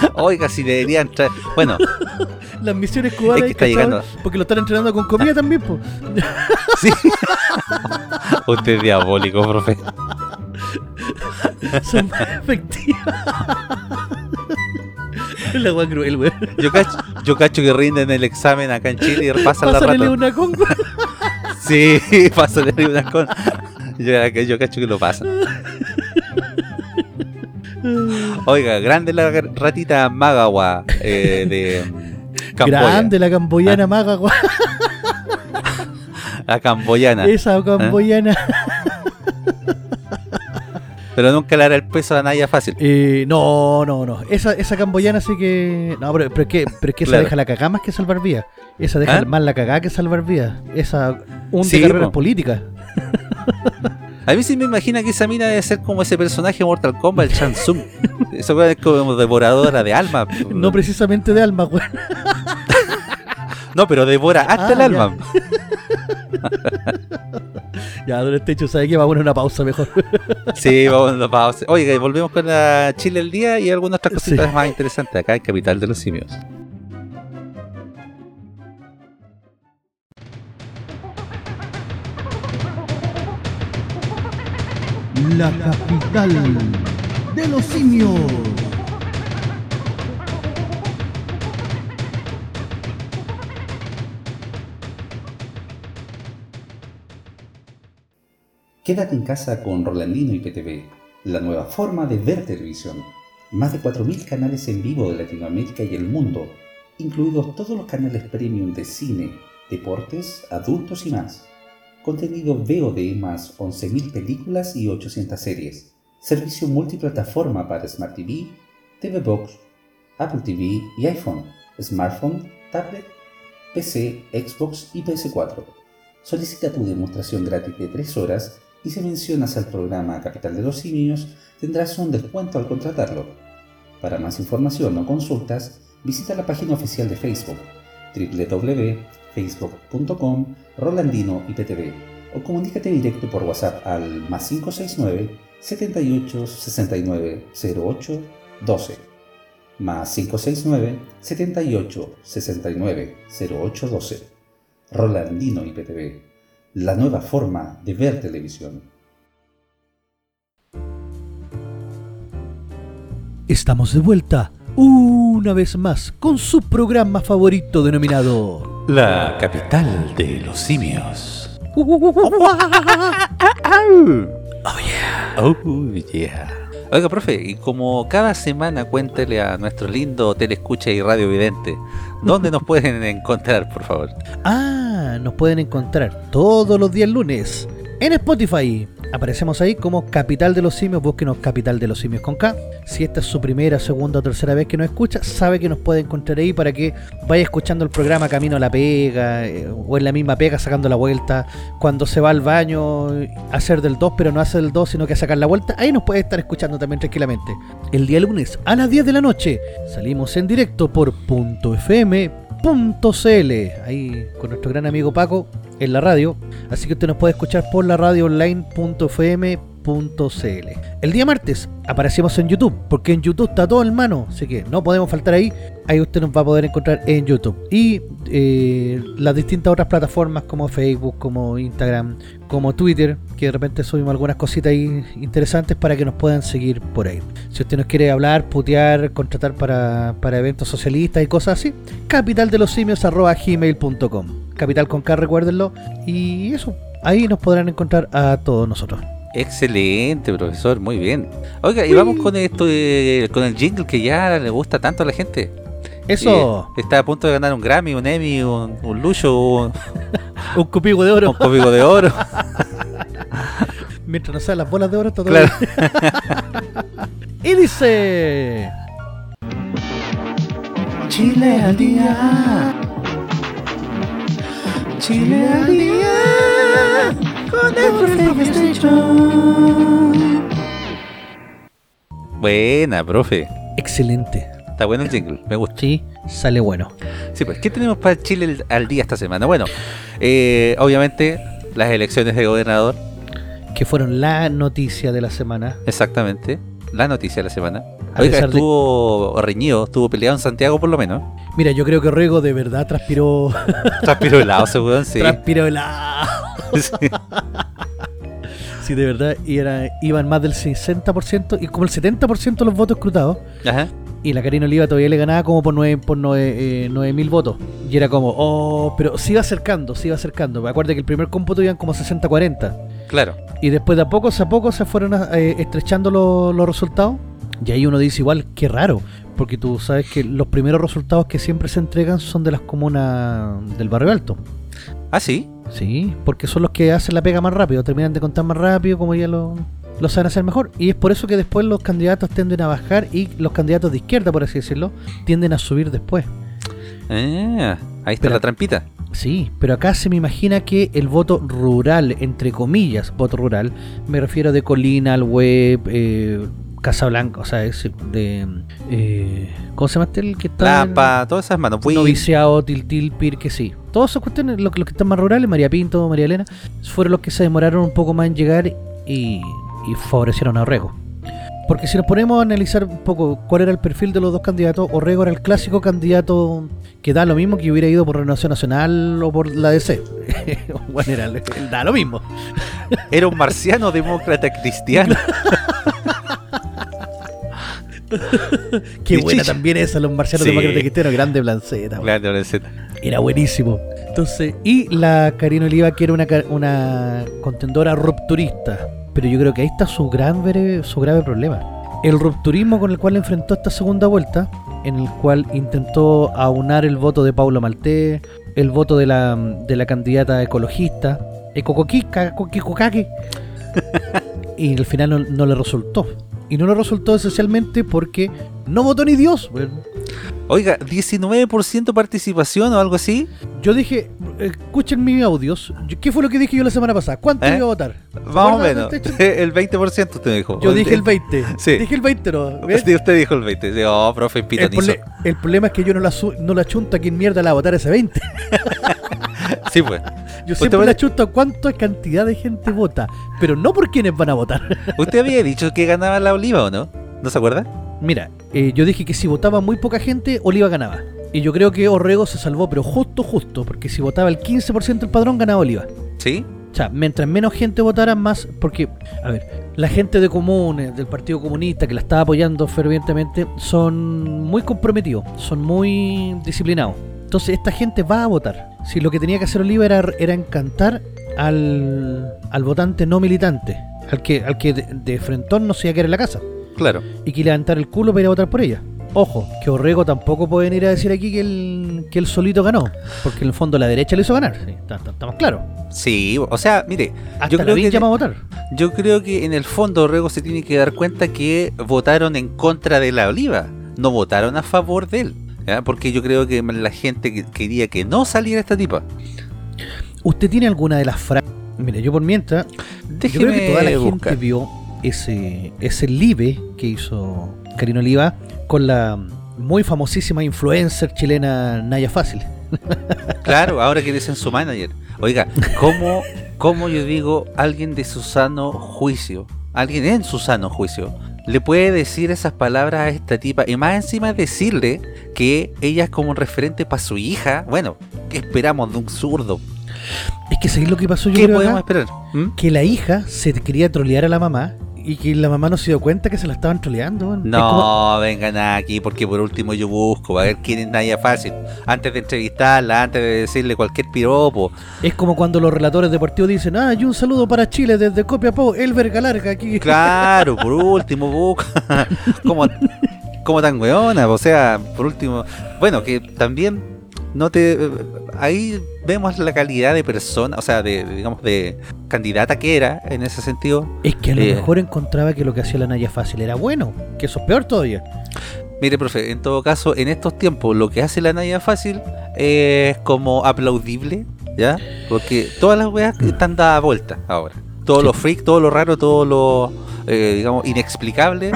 Oiga, si deberían traer... Bueno,
las misiones cubanas.
Es que está
¿cachai?
llegando.
Porque lo están entrenando con comida también, pues.
sí. Usted es diabólico, profe.
Son más efectivas. La wea cruel, weón.
Yo cacho, yo cacho que rinden el examen acá en Chile y pasan la rata.
una con.
Sí, pásale una con... Yo, yo cacho que lo pasan. Oiga, grande la ratita Magawa eh, de mm, Camboya.
Grande la camboyana
Ah.
maga, weón.
La camboyana.
Esa camboyana.
Pero nunca le hará el peso a Naya fácil.
Eh, no, no, no. Esa, esa camboyana sí que. No, pero, pero es que, pero es que esa deja la cagada más que salvar vidas. Esa deja
¿Ah?
más la cagada que salvar vidas. Esa. Un
Sí,
carreras políticas.
A mí sí me imagina que esa mina debe ser como ese personaje de Mortal Kombat, el Shang Tsung. Esa weá es como devoradora de alma.
No precisamente de alma, weón.
No, pero devora hasta
Ah,
el
ya.
alma.
Ya, don Estecho, ¿sabe qué? Vamos a una pausa mejor.
Sí, vamos a una pausa. Oiga, y volvemos con la Chile el día y algunas otras cositas
Sí.
más interesantes acá en Capital de los Simios.
La capital de los simios.
Quédate en casa con Rolandino y PTV, la nueva forma de ver televisión. Más de 4.000 canales en vivo de Latinoamérica y el mundo, incluidos todos los canales premium de cine, deportes, adultos y más. Contenido VOD más 11.000 películas y 800 series. Servicio multiplataforma para Smart TV, TV Box, Apple TV y iPhone, smartphone, tablet, PC, Xbox y PS4. Solicita tu demostración gratis de 3 horas y si mencionas al programa Capital de los Simios tendrás un descuento al contratarlo. Para más información o consultas, visita la página oficial de Facebook www.facebook.com Rolandino IPTV o comunícate directo por WhatsApp al más 569 78 69 08 12 más 569 78 69 08 12 Rolandino IPTV, la nueva forma de ver televisión.
Estamos de vuelta una vez más con su programa favorito denominado
La capital de los simios.
Oh yeah.
Oh yeah. Oiga, profe, y como cada semana cuéntele a nuestro lindo telescucha y radio vidente, ¿dónde nos pueden encontrar, por favor?
Ah, nos pueden encontrar todos los días lunes en Spotify. Aparecemos ahí como Capital de los Simios, búsquenos Capital de los Simios con K. Si esta es su primera, segunda o tercera vez que nos escucha, sabe que nos puede encontrar ahí para que vaya escuchando el programa camino a la pega, eh, o en la misma pega sacando la vuelta, cuando se va al baño, hacer del 2, pero no hacer del 2, sino que sacar la vuelta, ahí nos puede estar escuchando también tranquilamente. El día lunes a las 10 de la noche salimos en directo por .fm.cl, ahí con nuestro gran amigo Paco en la radio, así que usted nos puede escuchar por la radio El día martes aparecemos en YouTube, porque en YouTube está todo en mano, así que no podemos faltar ahí. Ahí usted nos va a poder encontrar en YouTube. Y eh, las distintas otras plataformas como Facebook, como Instagram, como Twitter, que de repente subimos algunas cositas ahí interesantes para que nos puedan seguir por ahí. Si usted nos quiere hablar, putear, contratar para, para eventos socialistas y cosas así, capital de los simios gmail.com. Capital con K, recuérdenlo. Y eso, ahí nos podrán encontrar a todos nosotros.
Excelente, profesor, muy bien. Oiga, y vamos con esto de- con el jingle que ya le gusta tanto a la gente.
Eso,
Eh, está a punto de ganar un Grammy, un Emmy, un, un Lucho, un,
un cupigo de oro.
un Código de Oro.
Mientras no sean las bolas de oro, todo
Claro.
bien. y dice...
Chile al día. Chile al día. Con el Buena, profe.
Excelente.
Está bueno el jingle, me gusta.
Sí, sale bueno.
Sí, pues, ¿qué tenemos para Chile al día esta semana? Bueno, eh, obviamente las elecciones de gobernador,
Que fueron la noticia de la semana.
exactamente. La noticia de la semana.
A
Oiga,
de-
estuvo reñido, estuvo peleado en Santiago por lo menos.
Mira, yo creo que Riego de verdad transpiró...
Transpiró helado ese weón, sí.
Transpiró helado.
Sí.
Sí, de verdad, y era, iban más del 60% y como el 70% de los votos escrutados.
Ajá.
Y la Karina Oliva todavía le ganaba como por 9 por nueve, eh, mil votos. Y era como, oh, pero se iba acercando, se iba acercando. Me acuerdo que el primer cómputo iban como 60-40.
Claro.
Y después de a poco a poco se fueron eh, estrechando lo- los resultados. Y ahí uno dice igual, qué raro. Porque tú sabes que los primeros resultados que siempre se entregan son de las comunas del barrio alto.
Ah, sí.
Sí, porque son los que hacen la pega más rápido, terminan de contar más rápido, como ya lo, lo saben hacer mejor. Y es por eso que después los candidatos tienden a bajar y los candidatos de izquierda, por así decirlo, tienden a subir después.
Ah, ahí está
Pero-
la trampita.
Sí, pero acá se me imagina que el voto rural, entre comillas, voto rural, me refiero de Colina, al web, eh, Casablanca, o sea, es de... Eh, ¿Cómo se llama este el que está? en-
Lampa, todas esas manos.
Noviciado, Tiltil, Pirque, sí. Todas esas cuestiones, los, los que están más rurales, María Pinto, María Elena, fueron los que se demoraron un poco más en llegar y, y favorecieron a Orrego. Porque si nos ponemos a analizar un poco cuál era el perfil de los dos candidatos, Orrego era el clásico candidato que da lo mismo que hubiera ido por Renovación Nacional o por la DC. bueno, era, él da lo mismo.
Era un marciano demócrata cristiano.
Qué buena
chicha.
también esa, los marcianos
Sí.
demócratas cristianos, grande blanceta.
Claro, Lorenceta.
Era buenísimo. Entonces, y la Karina Oliva, que era una, contendora rupturista. Pero yo creo que ahí está su, gran su grave problema. El rupturismo con el cual enfrentó esta segunda vuelta, en el cual intentó aunar el voto de Paulo Maltés, el voto de la, de la candidata ecologista, Ecocoquica, Coquicocaque, y al final no, no le resultó. Y no lo resultó esencialmente porque no votó ni Dios. weón.
Oiga, 19% participación o algo así.
Yo dije, escuchen mis audios. ¿Qué fue lo que dije yo la semana pasada? ¿Cuánto
¿Eh?
iba a votar?
Más o menos.
este?
El 20% usted me dijo.
Yo dije el 20.
Sí.
Dije el 20, ¿no?
Usted dijo el 20. Sí, Oh, profe,
El, prole- el problema es que yo no la, no la chunto a quien mierda la va a votar ese 20.
Sí, pues.
Yo siempre la chunto a cuánta cantidad de gente vota, pero no por quienes van a votar.
Usted había dicho que ganaba la oliva o no? ¿No se acuerda?
Mira, eh, yo dije que si votaba muy poca gente, Oliva ganaba. Y yo creo que Orrego se salvó, pero justo, justo, porque si votaba el 15% del padrón, ganaba Oliva.
Sí.
O sea, mientras menos gente votara, más. Porque, a ver, la gente de Comunes, del Partido Comunista, que la estaba apoyando fervientemente, son muy comprometidos, son muy disciplinados. Entonces, esta gente va a votar. Si lo que tenía que hacer Oliva era, era encantar al, al votante no militante, al que, al que de, de frentón no se iba a quedar en la casa
Claro.
y que levantar el culo para ir a votar por ella. Ojo, que Orrego tampoco puede venir a decir aquí que él, que él solito ganó, porque en el fondo la derecha le hizo ganar, sí, estamos claros.
Sí, o sea, mire,
Hasta
yo creo que
llama a votar.
yo creo que en el fondo Rego se tiene que dar cuenta que votaron en contra de la oliva, no votaron a favor de él. ¿Ya? Porque yo creo que la gente que- quería que no saliera esta tipa.
¿Usted tiene alguna de las frases? Mire, yo por mientras, yo creo que toda la
Déjeme
gente vio ese, ese live que hizo Karina Oliva con la muy famosísima influencer chilena Naya Fácil.
Claro, ahora que dicen su manager. Oiga, ¿cómo, ¿cómo yo digo alguien de su sano juicio, alguien en su sano juicio, le puede decir esas palabras a esta tipa y más encima decirle que ella es como un referente para su hija? Bueno, ¿qué esperamos de un zurdo?
Es que ¿sabéis lo que pasó yo
¿Qué
creo
podemos
acá?
esperar? ¿Mm?
Que la hija se quería trolear a la mamá y que la mamá no se dio cuenta que se la estaban troleando. weón. Es como-
No, vengan aquí porque por último yo busco a ver quién es Naya Fácil. Antes de entrevistarla, antes de decirle cualquier piropo.
Es como cuando los relatores deportivos dicen, ah, y un saludo para Chile desde Copiapó, el verga larga aquí.
Claro, por último busca. como, como tan weona, o sea, por último. Bueno, que también no te. Ahí vemos la calidad de persona, o sea, de, digamos, de candidata que era en ese sentido.
Es que a lo
Eh.
mejor encontraba que lo que hacía la Naya Fácil era bueno, que eso es peor todavía.
Mire, profe, en todo caso, en estos tiempos, lo que hace la Naya Fácil es como aplaudible, ¿ya? Porque todas las weas están dadas vuelta ahora. Todo
Sí.
lo freak, todo lo raro, todo lo, eh, digamos, inexplicable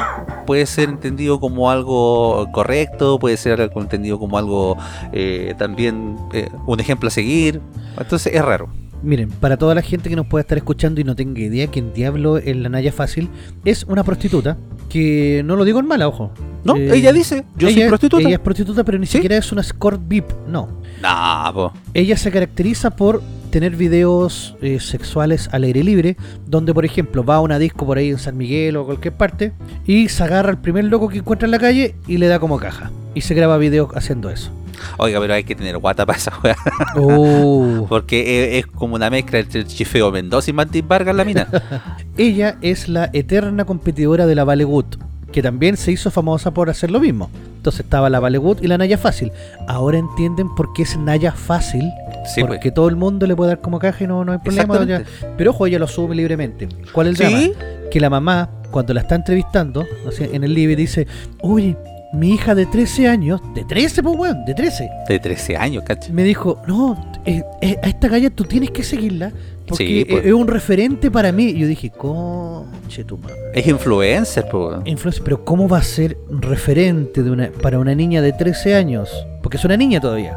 puede ser entendido como algo correcto, puede ser algo entendido como algo eh, también eh, un ejemplo a seguir. Entonces es raro.
Miren, para toda la gente que nos pueda estar escuchando y no tenga idea quién diablo es la Naya Fácil, es una prostituta que no lo digo en mala, ojo.
¿No?
Eh,
ella dice, yo soy
ella-
prostituta.
Ella es prostituta, pero ni
¿Sí?
siquiera es una escort VIP, no.
Nah, po.
Ella se caracteriza por tener videos eh, sexuales al aire libre, donde por ejemplo va a una disco por ahí en San Miguel o cualquier parte y se agarra al primer loco que encuentra en la calle y le da como caja. Y se graba videos haciendo eso.
Oiga, pero hay que tener guata para esa wea.
Oh.
Porque es, es como una mezcla entre el Chifeo Mendoza y Martín Vargas la mina.
Ella es la eterna competidora de la Vale Good, que también se hizo famosa por hacer lo mismo. Entonces estaba la Vale Good y la Naya Fácil. Ahora entienden por qué es Naya Fácil,
Sí,
porque
pues.
todo el mundo le puede dar como caja y no, no hay problema. Ya. Pero ojo, ella lo asume libremente. ¿Cuál es el drama?
Sí,
que la mamá, cuando la está entrevistando, o sea, en el live, dice, uy, mi hija de 13 años, de 13, pues weón, de 13,
de 13 años, cacho.
me dijo, no, eh, eh, a esta galla tú tienes que seguirla, porque
Sí, pues.
es- es un referente para mí. Y yo dije, conche tu madre.
Es influencer, pues.
Influencer, pero ¿cómo va a ser referente de una, para una niña de 13 años? Porque es una niña todavía.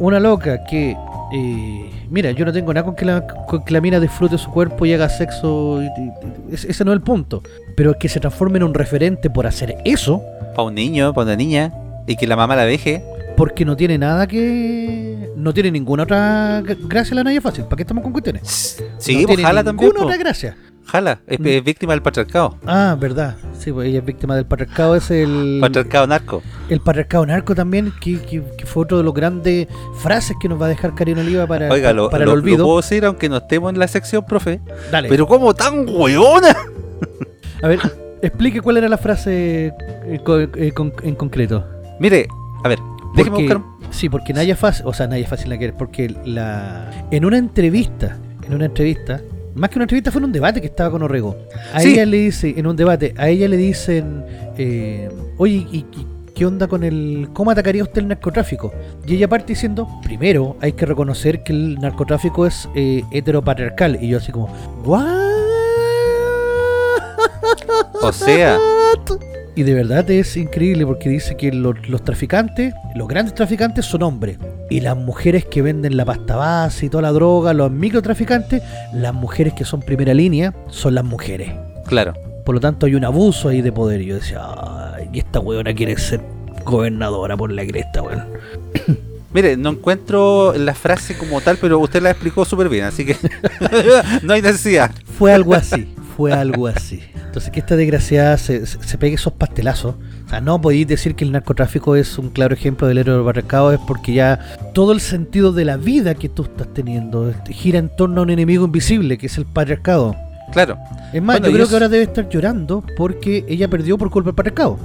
Una loca que... eh, mira, yo no tengo nada con que, la, con que la mina disfrute su cuerpo y haga sexo. y- ese no es el punto. Pero que se transforme en un referente por hacer eso,
Para un niño, para una niña. Y que la mamá la deje.
porque no tiene nada que. No tiene ninguna otra gra- gracia la Naya Fácil. ¿Para qué estamos con cuestiones?
Sí,
no
jala también.
ninguna otra gracia.
Jala, es,
Mm.
es víctima del patriarcado.
Ah, verdad. Sí, pues ella es víctima del patriarcado. Es el.
Patriarcado narco.
El patriarcado narco también, que, que- que fue otro de los grandes frases que nos va a dejar Karina Oliva para,
Oiga, lo,
para
lo-
el
lo
olvido.
puedo decir aunque no estemos en la sección, profe.
Dale.
Pero como tan hueona.
A ver, explique cuál era la frase eh, eh, en concreto.
Mire, a ver, déjeme
Porque-
buscar.
Sí, porque Naya Fácil, o sea, Naya Fácil la que es, porque la en una entrevista, en una entrevista, Más que una entrevista fue en un debate que estaba con Orrego. A
Sí.
ella le dice, en un debate, a ella le dicen, eh, oye, ¿y, y qué onda con el... ¿Cómo atacaría usted el narcotráfico? Y ella parte diciendo, primero hay que reconocer que el narcotráfico es eh, heteropatriarcal. Y yo así como, ¿what?
O sea,
Y de verdad es increíble porque dice que los, los traficantes, los grandes traficantes son hombres. Y las mujeres que venden la pasta base y toda la droga, los microtraficantes, las mujeres que son primera línea, son las mujeres.
claro.
Por lo tanto hay un abuso ahí de poder. Y yo decía, ay, y esta weona quiere ser gobernadora por la cresta, weón.
Mire, no encuentro la frase como tal, pero usted la explicó súper bien, así que no hay necesidad.
Fue algo así, fue algo así. Entonces que esta desgraciada se, se, se pegue esos pastelazos. O sea, no podéis decir que el narcotráfico es un claro ejemplo del héroe barricado, es porque ya todo el sentido de la vida que tú estás teniendo gira en torno a un enemigo invisible, que es el patriarcado.
Claro,
Es más,
Bueno,
yo creo
es-
que ahora debe estar llorando porque ella perdió por culpa del patriarcado.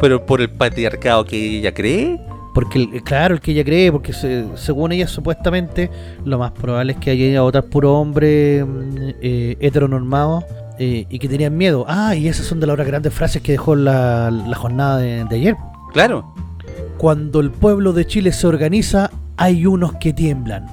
pero por el patriarcado que ella cree,
Porque, claro, el que ella cree, porque se- según ella, supuestamente, lo más probable es que haya ido a votar puro hombre mm, eh, heteronormado eh, y que tenían miedo. Ah, y esas son de las otras grandes frases que dejó la, la jornada de, de ayer.
claro.
Cuando el pueblo de Chile se organiza, hay unos que tiemblan.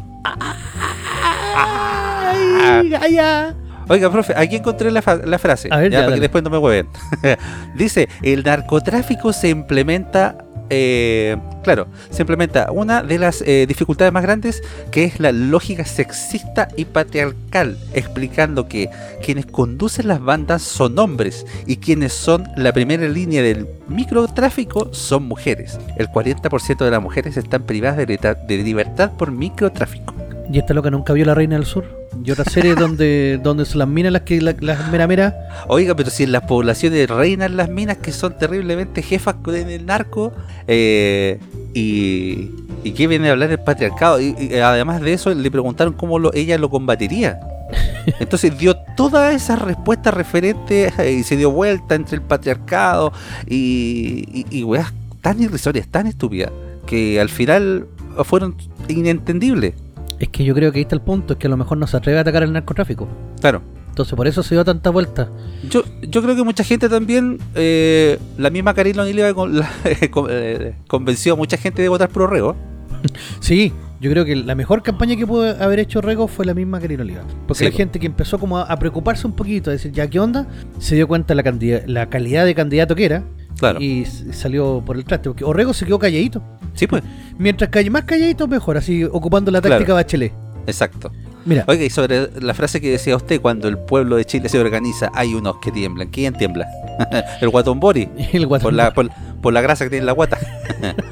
¡Ay, ay, ay!
Oiga, profe, aquí encontré la, frase,
A ver,
ya,
ya,
para que después no me hueven. Dice, el narcotráfico se implementa, eh, claro, se implementa una de las eh, dificultades más grandes, que es la lógica sexista y patriarcal, explicando que quienes conducen las bandas son hombres y quienes son la primera línea del microtráfico son mujeres. El 40% de las mujeres están privadas de, libertad- de libertad por microtráfico.
Y esta loca nunca vio La Reina del Sur. Y otra serie donde, donde se las minas las que la- las mera mera.
Oiga, pero si en las poblaciones reinan las minas que son terriblemente jefas con el narco, eh, y, y qué viene a hablar el patriarcado, y, y además de eso le preguntaron cómo lo- ella lo combatiría. Entonces dio todas esas respuestas referentes eh, y se dio vuelta entre el patriarcado y, y, y weas tan irrisorias, tan estúpidas, que al final fueron inentendibles.
Es que yo creo que ahí está el punto, es que a lo mejor no se atreve a atacar el narcotráfico.
Claro.
Entonces por eso se dio tanta vuelta.
Yo, yo creo que mucha gente también, eh, la misma Karina con- la- con- eh, convenció a mucha gente de votar por Orrego.
Sí, yo creo que la mejor campaña que pudo haber hecho Rego fue la misma Karina Oliva. Porque
Sí,
la gente que empezó como a, preocuparse un poquito, a decir, ya, ¿qué onda? Se dio cuenta la, cantidad, la calidad de candidato que era
Claro.
y salió por el traste. Porque Orrego se quedó calladito.
Sí, pues.
Mientras calle más calladito, mejor, así ocupando la
Claro.
táctica Bachelet.
Exacto.
Mira,
Oiga, y sobre la frase que decía usted, cuando el pueblo de Chile se organiza, hay unos que tiemblan. ¿Quién tiembla? el guatón Bori.
el guatón.
Por la, por, por la grasa que tiene en la guata.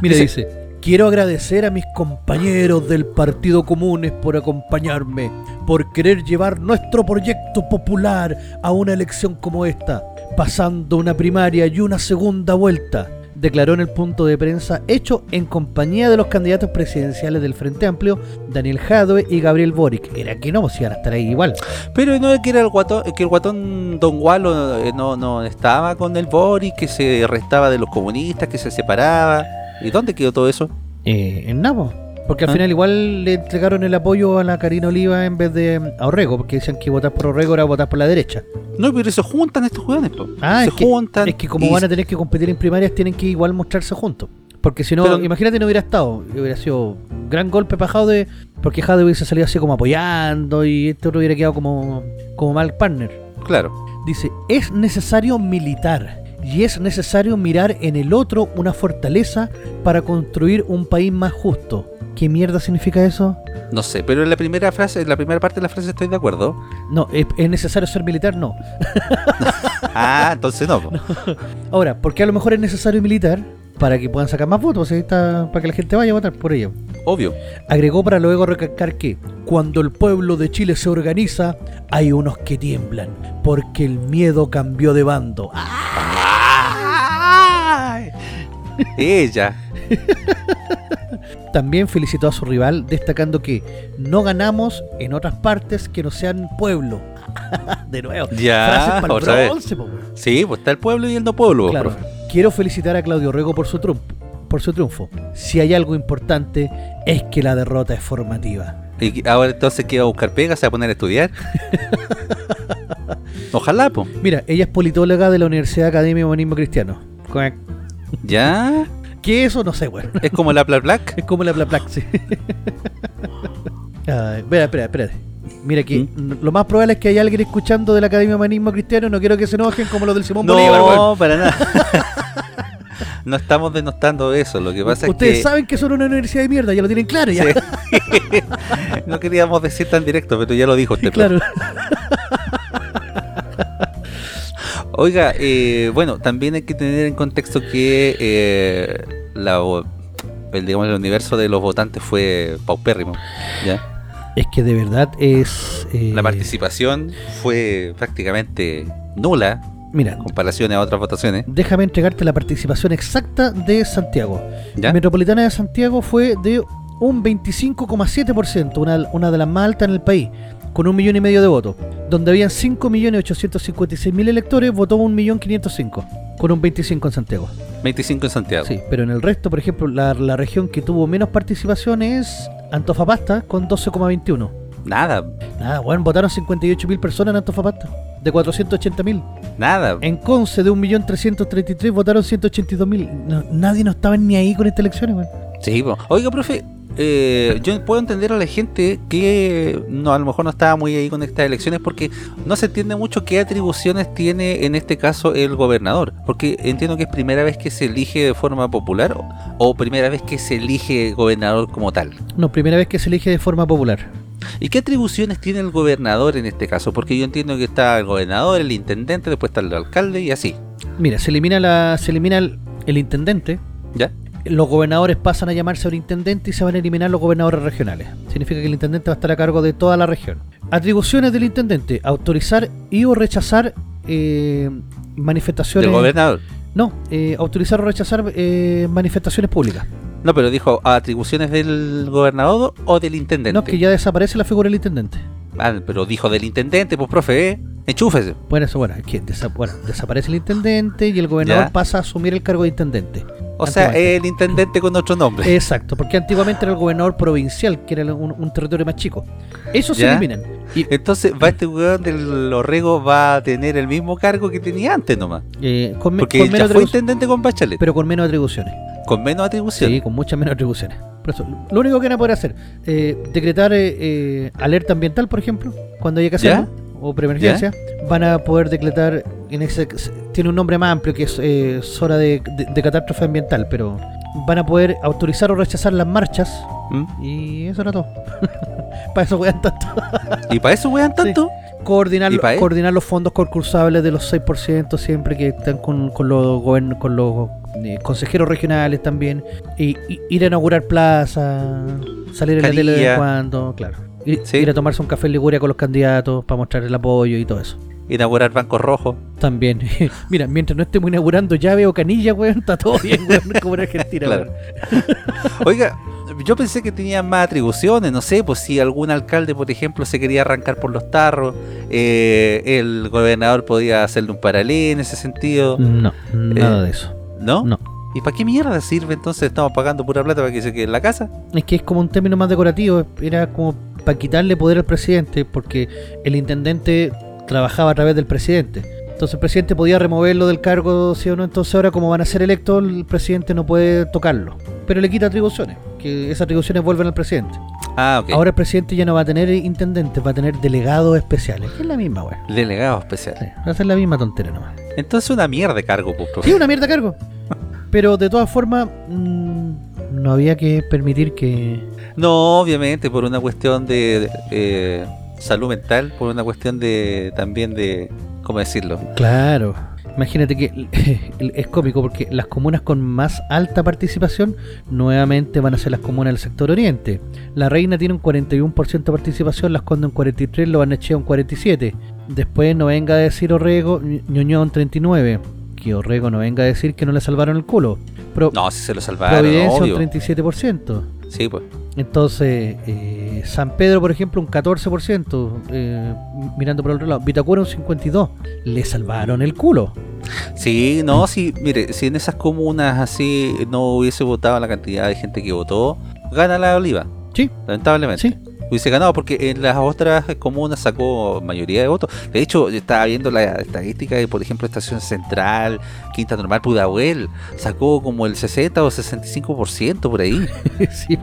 Mira,
Dice-
dice, quiero agradecer a mis compañeros del Partido Comunes por acompañarme, por querer llevar nuestro proyecto popular a una elección como esta, pasando una primaria y una segunda vuelta, declaró en el punto de prensa hecho en compañía de los candidatos presidenciales del Frente Amplio, Daniel Jadwe y Gabriel Boric. Era que no, pues iban a estar ahí igual.
Pero no es que era el guatón, que el guatón Don Gualo eh, no, no estaba con el Bori, que se restaba de los comunistas, que se separaba. ¿Y dónde quedó todo eso?
Eh, en Nabo. Porque al
Ah.
final igual le entregaron el apoyo a la Karina Oliva en vez de a Orrego, porque decían que votar por Orrego era votar por la derecha.
No, pero se juntan estos jugadores, po.
Ah,
se
es que,
juntan.
es que como
y-
van a tener que competir en primarias, tienen que igual mostrarse juntos. Porque si no,
Pero-
imagínate no hubiera estado, hubiera sido un gran golpe para Jade, porque Jade hubiese salido así como apoyando y este otro hubiera quedado como, como mal partner.
Claro.
Dice, es necesario militar y es necesario mirar en el otro una fortaleza para construir un país más justo. ¿Qué mierda significa eso?
No sé, pero en la primera frase, en la primera parte de la frase estoy de acuerdo.
No, ¿es, es necesario ser militar? No.
Ah, entonces no.
Ahora, ¿por qué a lo mejor es necesario militar? Para que puedan sacar más votos, está, para que la gente vaya a votar por ello.
Obvio.
Agregó para luego recalcar que cuando el pueblo de Chile se organiza, hay unos que tiemblan, porque el miedo cambió de bando.
¡Ay! Ella.
También felicitó a su rival, destacando que no ganamos en otras partes que no sean pueblo. de nuevo.
Ya, otra vez.
po.
Sí, pues está el pueblo y el no pueblo,
Claro.
profe.
Quiero felicitar a Claudio Rego por su por su triunfo. Si hay algo importante, es que la derrota es formativa.
¿Y que- ahora entonces qué va a buscar pega? ¿Se va a poner a estudiar? Ojalá, po.
Mira, ella es politóloga de la Universidad Academia de Humanismo Cristiano.
¿Ya?
¿Qué es eso? No sé, weón.
¿Es como la Pla Black?
Es como la Plaplac, sí. Ay, espera, espera, espérate. Mira aquí,
¿Mm?
lo más probable es que haya alguien escuchando de la Academia de Humanismo Cristiano. No quiero que se enojen como los del Simón Bolívar, weón.
No, para nada. no estamos denostando eso. Lo que pasa
Ustedes
es que
saben que son una universidad de mierda, ya lo tienen claro, ya.
Sí. no queríamos decir tan directo, pero ya lo dijo usted.
claro.
Oiga, eh, bueno, también hay que tener en contexto que eh, la, el, digamos, el universo de los votantes fue paupérrimo. ¿ya?
Es que de verdad es. eh,
La participación fue prácticamente nula
Mira,
en comparación a otras votaciones.
déjame entregarte la participación exacta de Santiago.
¿ya?
Metropolitana de Santiago fue de un 25,7%, una, una de las más altas en el país, con un millón y medio de votos. Donde habían 5.856.000 electores, votó 1.505.000, con un 25 en Santiago.
25 en Santiago.
Sí, pero en el resto, por ejemplo, la, la región que tuvo menos participación es Antofagasta, con 12,21.
Nada,
Nada, bueno, votaron 58.000 personas en Antofagasta, de 480.000.
nada.
En Conce, de 1.333.000, votaron 182.000. No, nadie no estaba ni ahí con estas elecciones, weón.
Sí, po. oiga, profe, eh, yo puedo entender a la gente que no, a lo mejor no estaba muy ahí con estas elecciones porque no se entiende mucho qué atribuciones tiene en este caso el gobernador. Porque entiendo que es primera vez que se elige de forma popular o, o primera vez que se elige gobernador como tal.
No, primera vez que se elige de forma popular.
¿Y qué atribuciones tiene el gobernador en este caso? Porque yo entiendo que está el gobernador, el intendente, después está el alcalde y así.
Mira, se elimina la se elimina el, el intendente,
¿Ya?
Los gobernadores pasan a llamarse intendente y se van a eliminar los gobernadores regionales. Significa que el intendente va a estar a cargo de toda la región. Atribuciones del intendente: autorizar y o rechazar eh, manifestaciones.
Del gobernador.
No, eh, autorizar o rechazar eh, manifestaciones públicas.
No, pero dijo atribuciones del gobernador o del intendente.
No, que ya desaparece la figura del intendente.
Ah, pero dijo del intendente, pues profe, ¿eh? Enchúfese.
Bueno, eso, bueno, que desa- bueno, desaparece el intendente y el gobernador
Ya.
pasa a asumir el cargo de intendente.
O sea, el intendente con otro nombre.
Exacto, porque antiguamente era el gobernador provincial, que era un, un territorio más chico. Eso se eliminan. Y,
Entonces, va este weón del Orrego va a tener el mismo cargo que tenía antes nomás.
eh, con,
Porque
con
ya
menos
fue intendente con Bachelet.
pero con menos atribuciones.
con menos atribuciones.
Sí, con muchas menos atribuciones. Por eso, lo único que van a poder hacer, eh, decretar eh, eh, alerta ambiental, por ejemplo, cuando haya que
¿Ya?
O preemergencia, van a poder decretar, en ese tiene un nombre más amplio que es eh, zona de, de- de catástrofe ambiental, pero van a poder autorizar o rechazar las marchas
¿Mm?
y eso era todo. Para eso wean tanto.
¿Y para eso wean tanto?
Coordinar, coordinar los fondos concursables de los 6% siempre que están con, con los, con los eh, consejeros regionales también. Y, y ir a inaugurar plazas, salir en la tele de cuando, claro. Ir,
Sí.
ir a tomarse un café en Liguria con los candidatos para mostrar el apoyo y todo eso.
Inaugurar bancos rojos.
También. Mira, mientras no estemos inaugurando llave o canilla, weón, está todo bien, weón, como en Argentina,
Claro.
weón.
Oiga, yo pensé que tenían más atribuciones, no sé, pues si algún alcalde, por ejemplo, se quería arrancar por los tarros, eh, el gobernador podía hacerle un paralelo en ese sentido,
No, nada
Eh,
de eso.
¿no?
No.
¿Y para qué mierda sirve entonces? Estamos pagando pura plata para que se quede en la casa.
Es que es como un término más decorativo, era como para quitarle poder al presidente, porque el intendente trabajaba a través del presidente. Entonces el presidente podía removerlo del cargo, sí o no, entonces ahora como van a ser electos, el presidente no puede tocarlo. Pero le quita atribuciones, que esas atribuciones vuelven al presidente.
Ah, ok.
Ahora el presidente ya no va a tener intendentes, va a tener delegados especiales, que es la misma, weón.
Delegado especial.
Sí, va a ser la misma tontera nomás.
Entonces una mierda de cargo, pues.
Sí, una mierda cargo. Pero de todas formas, mm, no había que permitir que...
No, obviamente, por una cuestión de eh, salud mental, por una cuestión de también de, ¿cómo decirlo?
Claro. Imagínate que es cómico porque las comunas con más alta participación nuevamente van a ser las comunas del sector oriente. La Reina tiene un 41% de participación, Las Condes un 43%, Lo Barnechea un 47%. Después no venga a decir Orrego, Ñ- Ñuñoa un 39%. Que Orrego no venga a decir que no le salvaron el culo. Pro-
No, si se lo salvaron,
Providencia
obvio.
un 37%.
Sí, pues.
Entonces, eh, San Pedro, por ejemplo, un 14%, eh, mirando por el otro lado. Vitacura un 52%. Le salvaron el culo.
Sí, no, sí, mire, si en esas comunas así no hubiese votado la cantidad de gente que votó, gana la Oliva,
Sí,
lamentablemente.
sí.
Hubiese ganado porque en las otras comunas sacó mayoría de votos. De hecho, yo estaba viendo la estadística de, por ejemplo, Estación Central, Quinta Normal, Pudahuel, sacó como el 60 o 65% por ahí.
Sí.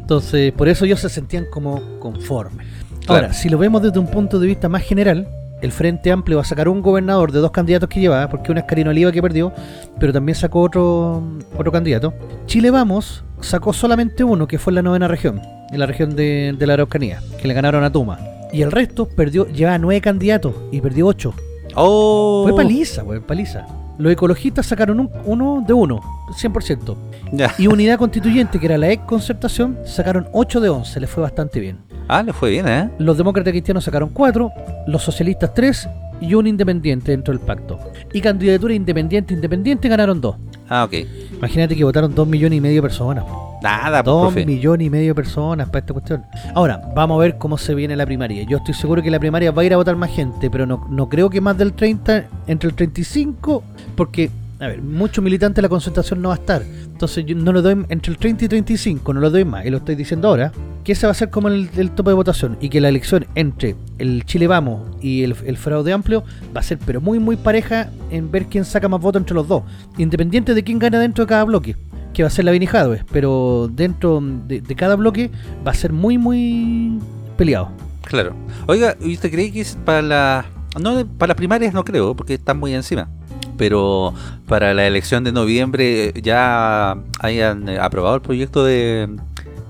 Entonces, por eso ellos se sentían como conformes. Ahora,
Claro.
si lo vemos desde un punto de vista más general, el Frente Amplio va a sacar un gobernador de dos candidatos que llevaba, porque una es Karina Oliva que perdió, pero también sacó otro, otro candidato. Chile Vamos sacó solamente uno, que fue en la novena región, en la región de, de la Araucanía, que le ganaron a Tuma. Y el resto perdió, llevaba nueve candidatos y perdió ocho.
¡Oh!
Fue paliza, güey, paliza. Los ecologistas sacaron un- uno de uno, 100%.
Ya.
Y Unidad Constituyente, que era la ex concertación, sacaron 8 de 11, les fue bastante bien.
Ah, le fue bien, ¿eh?
Los demócratas cristianos sacaron 4, los socialistas 3 y un independiente dentro del pacto. Y candidatura independiente independiente ganaron 2.
Ah, ok.
Imagínate que votaron 2 millones y medio de personas.
Nada, pues,
2
profe.
millones y medio de personas para esta cuestión. Ahora, vamos a ver cómo se viene la primaria. Yo estoy seguro que la primaria va a ir a votar más gente, pero no, no creo que más del 30, entre el 35, porque, a ver, muchos militantes de la concentración no va a estar. Entonces yo no lo doy entre el 30 y 35, no lo doy más, y lo estoy diciendo ahora, que ese va a ser como el, el tope de votación, y que la elección entre el Chile Vamos y el, el fraude amplio va a ser pero muy muy pareja en ver quién saca más votos entre los dos, independiente de quién gana dentro de cada bloque que va a ser la Vini Jadwe, pero dentro de, de cada bloque va a ser muy, muy peleado.
Claro. Oiga, ¿y usted cree que es para la... No, para las primarias no creo, porque están muy encima. Pero para la elección de noviembre eh, ya hayan eh, aprobado el proyecto de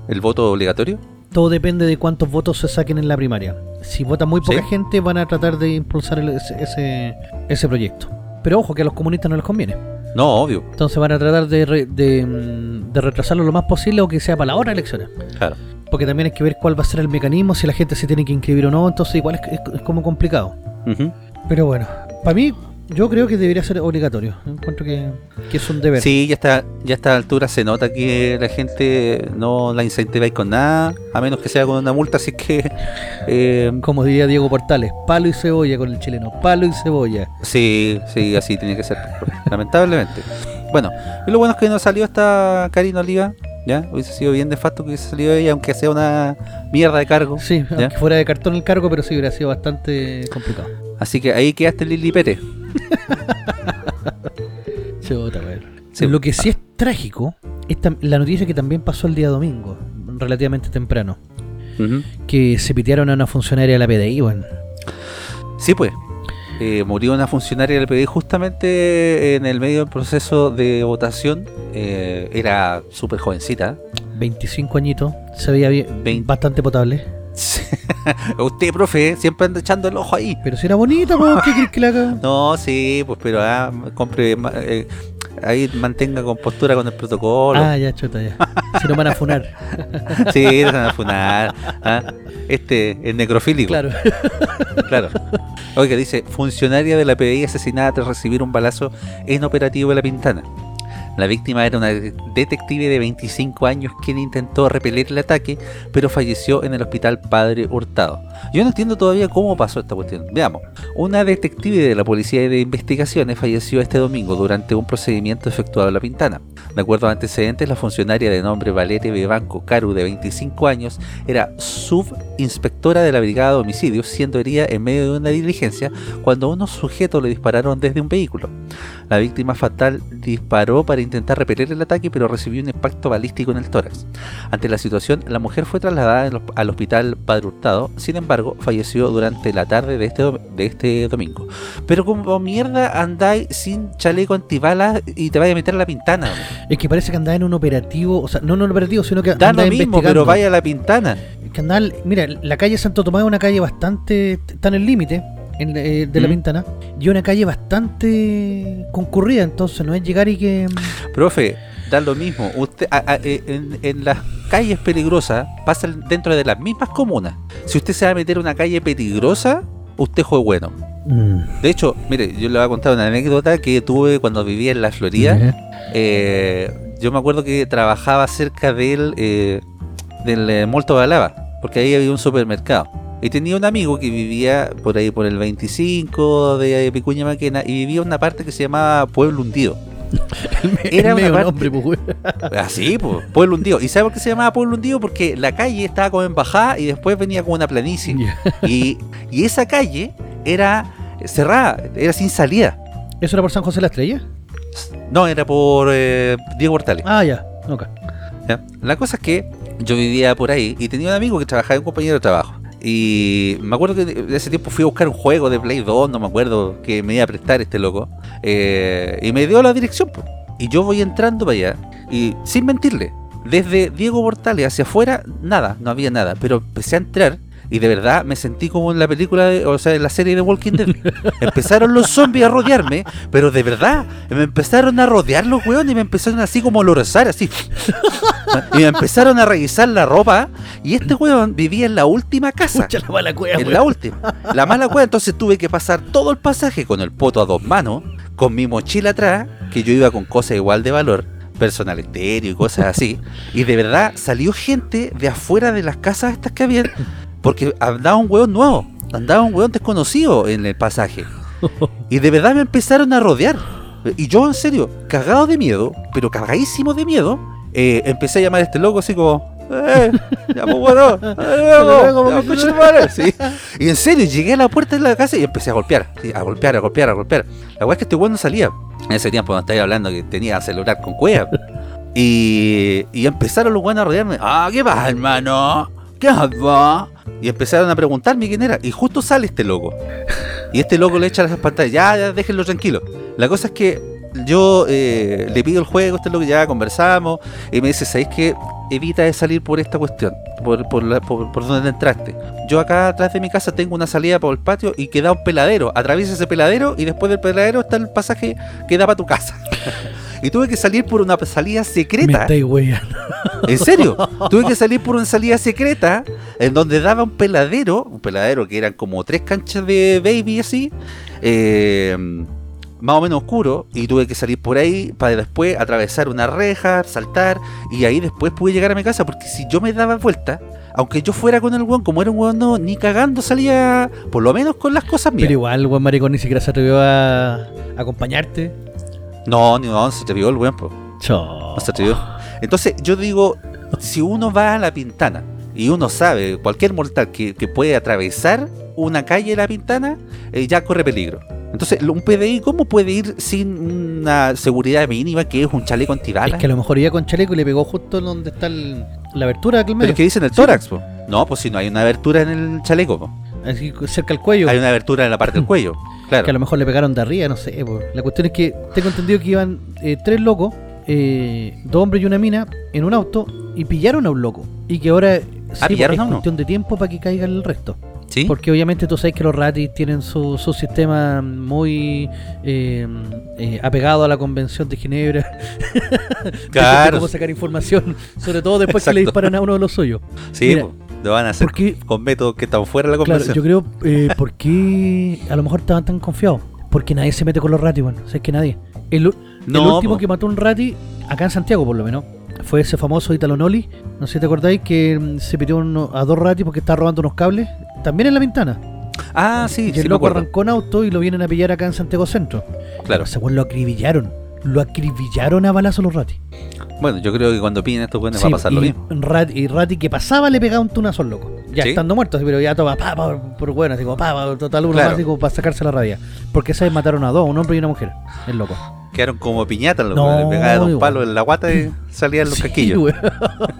el voto obligatorio.
Todo depende de cuántos votos se saquen en la primaria. Si vota muy poca
¿Sí?
gente, van a tratar de impulsar el- ese, ese, ese proyecto. Pero ojo, que a los comunistas no les conviene.
No, obvio.
Entonces van a tratar de, re- de, mm, de retrasarlo lo más posible o que sea para la hora de elecciones.
Claro.
Porque también hay que ver cuál va a ser el mecanismo, si la gente se tiene que inscribir o no. Entonces igual es, es- es como complicado. Pero bueno, para mí, yo creo que debería ser obligatorio. Encuentro que, que es un deber.
Sí, ya está, ya a esta altura se nota que la gente no la incentiváis con nada, a menos que sea con una multa, así que eh,
Como diría Diego Portales, palo y cebolla con el chileno, palo y cebolla.
sí, sí, así tiene que ser, lamentablemente. Bueno, y lo bueno es que no salió esta Karina Oliva, ya, hubiese sido bien de facto que hubiese salido ella, aunque sea una mierda de cargo.
Sí,
¿Ya?
aunque fuera de cartón el cargo, pero sí hubiera sido bastante complicado.
Así que ahí quedaste Lili Pérez.
Chuta.
Sí.
Lo que sí es trágico es la noticia que también pasó el día domingo, relativamente temprano, que se pitearon a una funcionaria de la PDI, weón.
Sí, pues. Eh, murió una funcionaria del PDI justamente en el medio del proceso de votación. Eh, era súper jovencita.
25 añitos, se veía bien, bastante potable.
Usted, profe, siempre anda echando el ojo ahí.
Pero si era bonita, ¿qué crees que la haga?
No, sí, pues, pero ah, compre, eh, ahí mantenga compostura con el protocolo.
Ah, ya, chuta, ya. Si no van a funar.
Sí, no se van a funar. ah. Este es necrofílico.
Claro.
Claro. Oiga, dice, funcionaria de la PDI asesinada tras recibir un balazo en operativo de La Pintana. La víctima era una de- detective de 25 años quien intentó repeler el ataque, pero falleció en el hospital Padre Hurtado. Yo no entiendo todavía cómo pasó esta cuestión. Veamos. Una detective de la Policía de Investigaciones falleció este domingo durante un procedimiento efectuado en La Pintana. De acuerdo a antecedentes, la funcionaria de nombre Valete Bebanco Caru, de 25 años, era subinspectora de la Brigada de Homicidios, siendo herida en medio de una diligencia cuando unos sujetos le dispararon desde un vehículo. La víctima fatal disparó para intentar repeler el ataque, pero recibió un impacto balístico en el tórax. Ante la situación, la mujer fue trasladada al hospital Padre Hurtado, sin embargo, falleció durante la tarde de este, de este domingo. Pero como mierda andáis sin chaleco antibalas y te vaya a meter a la pintana. hombre?
Es que parece que andaba en un operativo, o sea, no en un operativo, sino que
Da lo mismo, pero vaya a la pintana.
Andaba- mira, la calle Santo Tomás es una calle bastante. está en el límite en, eh, de la
Mm.
Pintana. Y una calle bastante concurrida, entonces no es llegar y que.
Profe, da lo mismo. Usted a- a- eh, en, en las calles peligrosas pasan dentro de las mismas comunas. Si usted se va a meter a una calle peligrosa, usted fue bueno.
Mm,
De hecho, mire, yo le voy a contar una anécdota que tuve cuando vivía en la Florida. Eh, yo me acuerdo que trabajaba cerca del, eh, del Molto de Lava, porque ahí había un supermercado. Y tenía un amigo que vivía por ahí por el 25 de Picuña Maquena y vivía en una parte que se llamaba Pueblo Hundido. Era una parte-
nombre, pues.
Así, pues, Pueblo Hundido. ¿Y sabe por qué se llamaba Pueblo Hundido? Porque la calle estaba como en bajada y después venía como una planicie. Y, y esa calle era cerrada, era sin salida.
¿Eso era por San José de la Estrella?
No, era por eh, Diego Portales.
Ah, ya. Ok.
¿ya? La cosa es que yo vivía por ahí y tenía un amigo que trabajaba, un compañero de trabajo. Y me acuerdo que de ese tiempo fui a buscar un juego de Play 2, no me acuerdo, que me iba a prestar este loco. Eh, y me dio la dirección. Y yo voy entrando para allá y sin mentirle, desde Diego Portales hacia afuera, nada, no había nada. Pero empecé a entrar y de verdad me sentí como en la película, de- o sea, en la serie de Walking Dead. Empezaron los zombies a rodearme, pero de verdad, me empezaron a rodear los weones y me empezaron así como a lorezar, así. Y me empezaron a revisar la ropa y este weón vivía en la última casa.
Pucha la mala cueva,
En
weón.
la última. La mala cueva, entonces tuve que pasar todo el pasaje con el poto a dos manos, con mi mochila atrás, que yo iba con cosas igual de valor, personal estéreo y cosas así. Y de verdad salió gente de afuera de las casas estas que habían, porque andaba un hueón nuevo, andaba un hueón desconocido en el pasaje. Y de verdad me empezaron a rodear. Y yo, en serio, cagado de miedo, pero cagadísimo de miedo, eh, empecé a llamar a este loco así como. ¡Eh! ¡Ya, pues, bueno! ¡Eh,
luego,
ya,
porque-
concha tu madre", sí. Y en serio, llegué a la puerta de la casa y empecé a golpear, sí, a golpear, a golpear, a golpear. La weá es que este weón no salía. En ese tiempo no estaba hablando que tenía celular con cueva. Y, y empezaron los weones a rodearme. ¡Ah, qué pasa, hermano! ¿Qué va? Y empezaron a preguntarme quién era. Y justo sale este loco. Y este loco le echa las pantallas. Ya, ya, déjenlo tranquilo. La cosa es que yo eh, le pido el juego, este loco ya conversamos. Y me dice, ¿sabéis qué? Evita de salir por esta cuestión. Por, por, la- por, por donde entraste. Yo acá atrás de mi casa tengo una salida por el patio y queda un peladero. Atraviesa ese peladero y después del peladero está el pasaje que da para tu casa. y tuve que salir por una salida
Me
secreta.
weyando.
En serio, tuve que salir por una salida secreta en donde daba un peladero, un peladero que eran como tres canchas de baby así, eh, más o menos oscuro, y tuve que salir por ahí para después atravesar una reja, saltar, y ahí después pude llegar a mi casa, porque si yo me daba vuelta, aunque yo fuera con el weón, como era un weón, no, ni cagando salía, por lo menos con las cosas mías.
Pero igual, buen maricón ni siquiera se atrevió a acompañarte.
No, ni no, se te vio el weón, po. No se atrevió. Entonces yo digo, si uno va a la pintana y uno sabe, cualquier mortal que, que puede atravesar una calle de la pintana, eh, ya corre peligro. Entonces, un PDI, ¿cómo puede ir sin una seguridad mínima que es un chaleco antibalas?
Es que a lo mejor iba con chaleco y le pegó justo donde está el- la abertura de aquel
Pero
medio.
es que dicen el tórax, po. No, pues si no hay una abertura en el chaleco, po.
Así, cerca del cuello.
hay una abertura en la parte del cuello. Claro.
Que a lo mejor le pegaron de arriba, no sé. La cuestión es que tengo entendido que iban eh, tres locos, eh, dos hombres y una mina, en un auto y pillaron a un loco. Y que ahora sí,
Ah, ¿pillaron
es
a uno?
cuestión de tiempo para que caiga el resto.
¿Sí?
Porque obviamente tú sabes que los ratis tienen su, su sistema muy eh, eh, apegado a la Convención de Ginebra. de
Claro.
cómo sacar información, sobre todo después que le disparan a uno de los suyos.
Sí,
Mira.
Lo van a hacer
porque-
con métodos que están fuera de la
Claro,
convención.
yo creo, eh, ¿por qué a lo mejor estaban tan confiados? Porque nadie se mete con los ratis, bueno, sabes que nadie. El, u- el
No,
último
po.
que mató un rati, acá en Santiago por lo menos, fue ese famoso Italo Noli. No sé si te acordáis que mm, se pidió uno- a dos ratis porque estaba robando unos cables, también en la ventana.
Ah, sí,
y
sí
el
me
loco arrancó en auto y lo vienen a pillar acá en Santiago Centro.
Claro.
Weón lo acribillaron. Lo acribillaron a balazo los ratis.
Bueno, yo creo que cuando piden estos buenos va a pasar
y,
lo mismo.
Rat- y Rati que pasaba le pegaba un tunazo al loco. Ya
¿Sí?
estando muerto, así, pero ya toma, pa, pa, por bueno, así como, pa, pa, total uno
Claro.
más, así como para sacarse la rabia. Porque vez mataron a dos, un hombre y una mujer. El loco.
Quedaron como piñatas los
No,
le pegaban un
igual.
palo en la guata y salían los
Sí,
casquillos.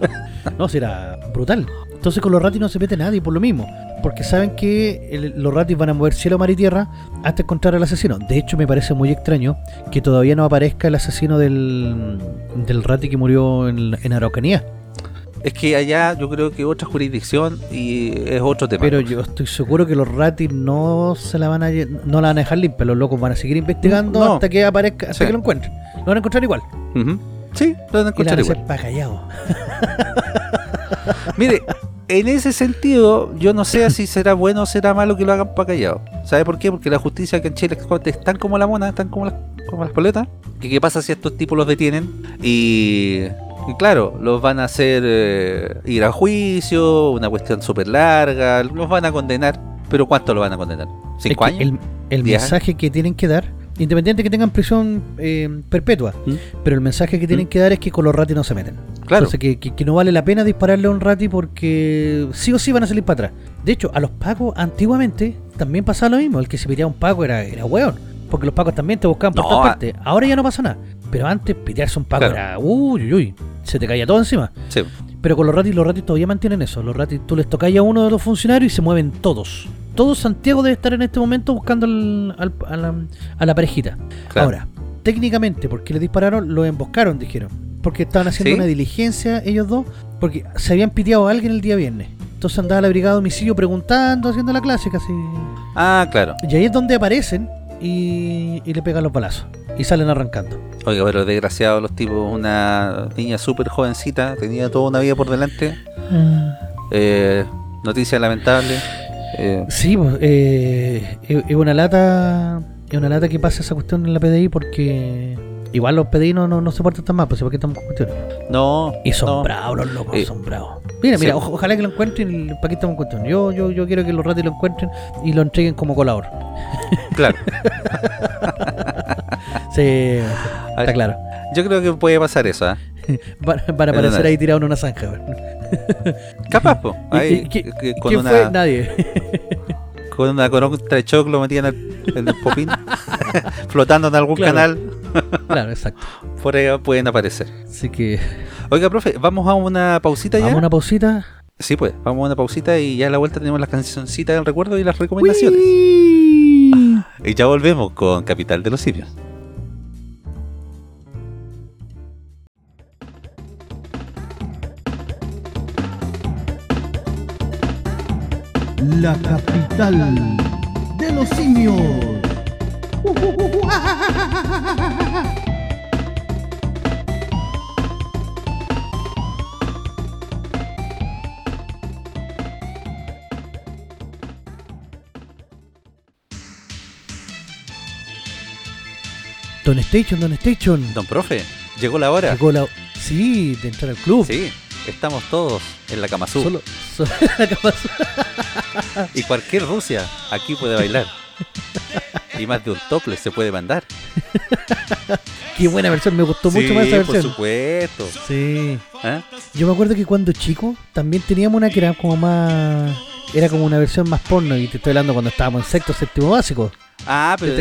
no, si era brutal. Entonces con los ratis no se mete nadie por lo mismo. Porque saben que el- los ratis van a mover cielo, mar y tierra hasta encontrar al asesino. De hecho, me parece muy extraño que todavía no aparezca el asesino del, del rati que murió en, en Araucanía.
Es que allá yo creo que otra jurisdicción y es otro tema.
Pero yo estoy seguro que los ratis no se la van a no la van a dejar limpia, los locos van a seguir investigando
No.
hasta que aparezca, hasta
Sí.
que lo encuentren. Lo van a encontrar igual.
Sí, lo van a
Y la
encontrar
van a
igual.
pa' callado.
Mire, en ese sentido, yo no sé si será bueno o será malo que lo hagan para callado. ¿Sabe por qué? Porque la justicia acá en Chile es tan como la mona, están como las, como las poletas. Que qué pasa si estos tipos los detienen y, Y claro, los van a hacer eh, ir a juicio, una cuestión súper larga, los van a condenar. Pero ¿cuánto lo van a condenar?
Es
¿Cinco
que
años?
El, el
¿Diez
mensaje que tienen que dar, independiente que tengan prisión eh, perpetua,
¿Mm?
pero el mensaje que tienen
¿Mm?
que dar es que con los ratis no se meten.
Claro.
Entonces, que, que- que no vale la pena dispararle a un rati porque sí o sí van a salir para atrás. De hecho, a los pacos antiguamente también pasaba lo mismo. El que se piteaba un paco era, era hueón. Porque los pacos también te buscaban por
No,
todas
a-
partes. Ahora ya no pasa nada. Pero antes pitearse un paco
Claro.
era uy, uy, uy. Se te caía todo encima.
Sí.
Pero con los ratis, los ratis todavía mantienen eso. Los ratis, tú les tocáis a uno de los funcionarios y se mueven todos. Todo Santiago debe estar en este momento buscando al- al- a, la, a la parejita.
Claro.
Ahora, técnicamente, porque le dispararon, lo emboscaron, dijeron. Porque estaban haciendo
¿Sí?
una diligencia ellos dos, porque se habían piteado a alguien el día viernes. Entonces andaba la brigada de homicidio preguntando, haciendo la clásica así.
Ah, claro.
Y ahí es donde aparecen y, y le pegan los balazos. Y salen arrancando.
Oiga, pero desgraciados los tipos, una niña súper jovencita, tenía toda una vida por delante. Eh, noticia lamentable. Eh,
Sí, pues, eh, es una lata es una lata que pasa esa cuestión en la PDI porque igual los PDI no, no, no se portan tan mal, pues ¿para qué estamos con cuestiones?
no.
Y son
no.
bravos los locos,
Eh,
son bravos. Mira, mira,
sí.
ojalá que lo encuentren y ¿para qué estamos con cuestiones? Yo, yo, yo quiero que los ratis lo encuentren y lo entreguen como colador.
Claro.
Sí,
A
está claro.
Yo creo que puede pasar eso, ¿ah?
Van, van a
Pero
aparecer ahí tirado en una zanja.
Capaz, po.
¿Y-
Ahí, que- con,
¿Quién
una,
fue? Nadie.
con una contra de choclo metían en el, en el popín, flotando en algún
Claro.
canal,
claro, exacto.
por ahí pueden aparecer.
Así que
Oiga, profe, vamos a una pausita ya.
vamos a una pausita.
Sí, pues, vamos a una pausita y ya a la vuelta tenemos las cancioncitas del recuerdo y las recomendaciones.
Uy.
Y ya volvemos con Capital de los Simios.
La capital de los simios.
Don Station, Don Station.
Don profe, llegó la hora.
Llegó la... Sí, de entrar al club.
Sí, estamos todos en la Kama Sutra.
Solo, solo la cama-
Y cualquier Rusia aquí puede bailar. Y más de un tople se puede mandar.
Qué buena versión, me gustó mucho más esa
por
versión.
supuesto.
Sí.
¿Ah?
Yo me acuerdo que cuando chico también teníamos una que era como más. Era como una versión más porno, y te estoy hablando cuando estábamos en sexto, séptimo básico.
Ah, pero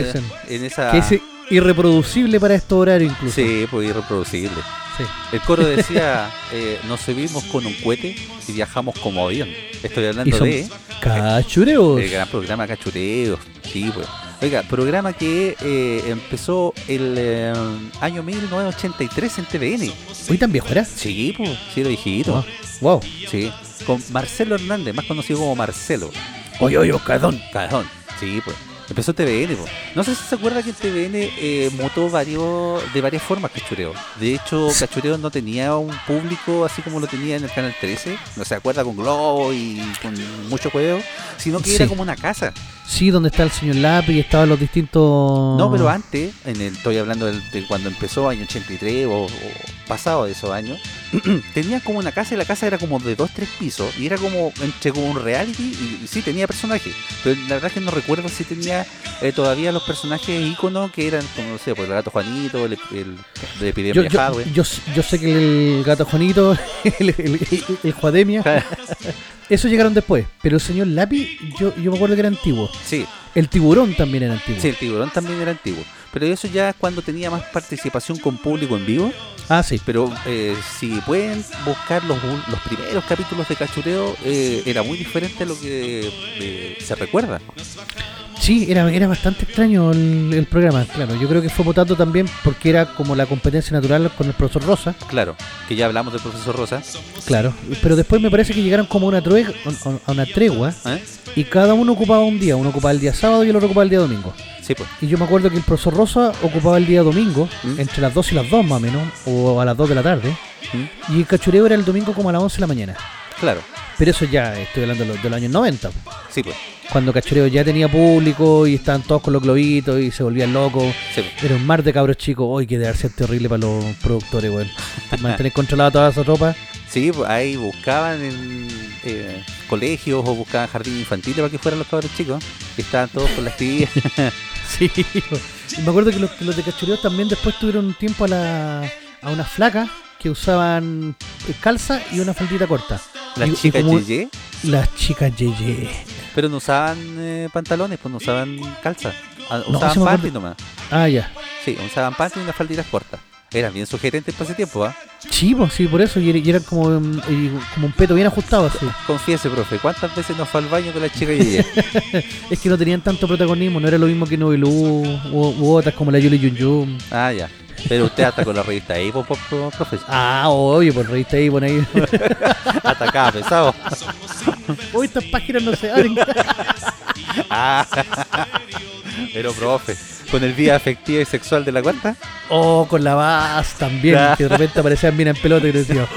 en esa...
Que irreproducible para estos horarios incluso.
Sí, pues irreproducible.
Sí.
El coro decía, eh, nos subimos con un cohete y viajamos como avión. Estoy hablando de
cachureos.
el gran programa Cachureos. Sí, pues. Oiga, programa que eh, empezó el eh, año 1983 en TVN.
¿Hoy tan viejo era?
Sí, pues, sí, lo viejito.
Wow. wow.
Sí, con Marcelo Hernández, más conocido como Marcelo.
Oye, oye, Oscardón.
Cajón. Sí, pues. Empezó TVN, pues. No sé si se acuerda que TVN eh, mutó varios, de varias formas Cachureo. De hecho, Cachureo no tenía un público así como lo tenía en el Canal 13. No se acuerda con Globo y con mucho juego. Sino que era como una casa.
Sí, donde está el señor Lápiz y estaban los distintos.
No, pero antes, en el, estoy hablando del- de cuando empezó, año 83 o, o pasado de esos años, tenía como una casa y la casa era como de dos, tres pisos y era como entre como un reality y, y sí tenía personajes, pero la verdad es que no recuerdo si tenía eh, todavía los personajes íconos que eran como, no sé, pues el gato Juanito, el, el de Epidemia
Yo, yo, yo, yo sé que el gato Juanito, el, el, el- el Juademia, eso llegaron después. Pero el señor Lápiz, yo, yo me acuerdo que era antiguo.
Sí,
El tiburón también era antiguo.
sí, el tiburón también era antiguo. Pero eso ya es cuando tenía más participación con público en vivo.
Ah, sí.
Pero eh, si pueden buscar los, los primeros capítulos de Cachureo, eh, era muy diferente a lo que eh, se recuerda.
Sí, era, era bastante extraño el, el programa, claro. Yo creo que fue votando también porque era como la competencia natural con el profesor Rosa,
Claro, que ya hablamos del profesor Rosa.
claro. Pero después me parece que llegaron como una, a una tregua y cada uno ocupaba un día. Uno ocupaba el día sábado y el otro ocupaba el día domingo.
Sí, pues.
Y yo me acuerdo que el profesor Rosa ocupaba el día domingo,
¿Mm?
entre las 2 y las 2 más o menos, o a las 2 de la tarde.
¿Mm?
Y el cachureo era el domingo como a las 11 de la mañana.
Claro.
Pero eso ya estoy hablando de los, de los años 90.
Sí, pues.
Cuando Cachureo ya tenía público y estaban todos con los globitos y se volvían locos.
Sí, pues.
Era un mar de cabros chicos. Hoy que debe ser terrible para los productores, weón. Mantener controlada toda esa ropa.
Sí, pues, ahí buscaban en eh, colegios o buscaban jardines infantiles para que fueran los cabros chicos. Y estaban todos con las tías.
Sí. Y me acuerdo que los, que los de Cachureo también después tuvieron un tiempo a, la, a unas flacas que usaban calza y una faldita corta.
Las chicas Yeye,
Las chicas Yeye.
pero no usaban eh, pantalones, pues no usaban calza. Ah,
No,
Usaban
acuerdo.
panty nomás.
Ah, ya.
Sí, usaban panty y unas falditas cortas. Eran bien sugerentes para ese tiempo, ¿ah?
Sí, pues sí, por eso. Y, era- y eran como, mm, y como un peto bien ajustado así.
Confiese, profe, ¿cuántas veces nos fue al baño con la chica Yeye?
Es que no tenían tanto protagonismo, no era lo mismo que Novelú u, u otras como la Yuli Yun Yun.
ah, ya. Pero usted hasta con la revista ahí, po, po, po, profe.
Ah, obvio, por revista ahí, por ahí.
Hasta acá, pesado.
Uy, estas páginas no se abren.
Ah. Pero, profe, con el día afectiva y sexual de la cuenta.
Oh, con la Vaz también, que de repente aparecían bien en pelota y decía,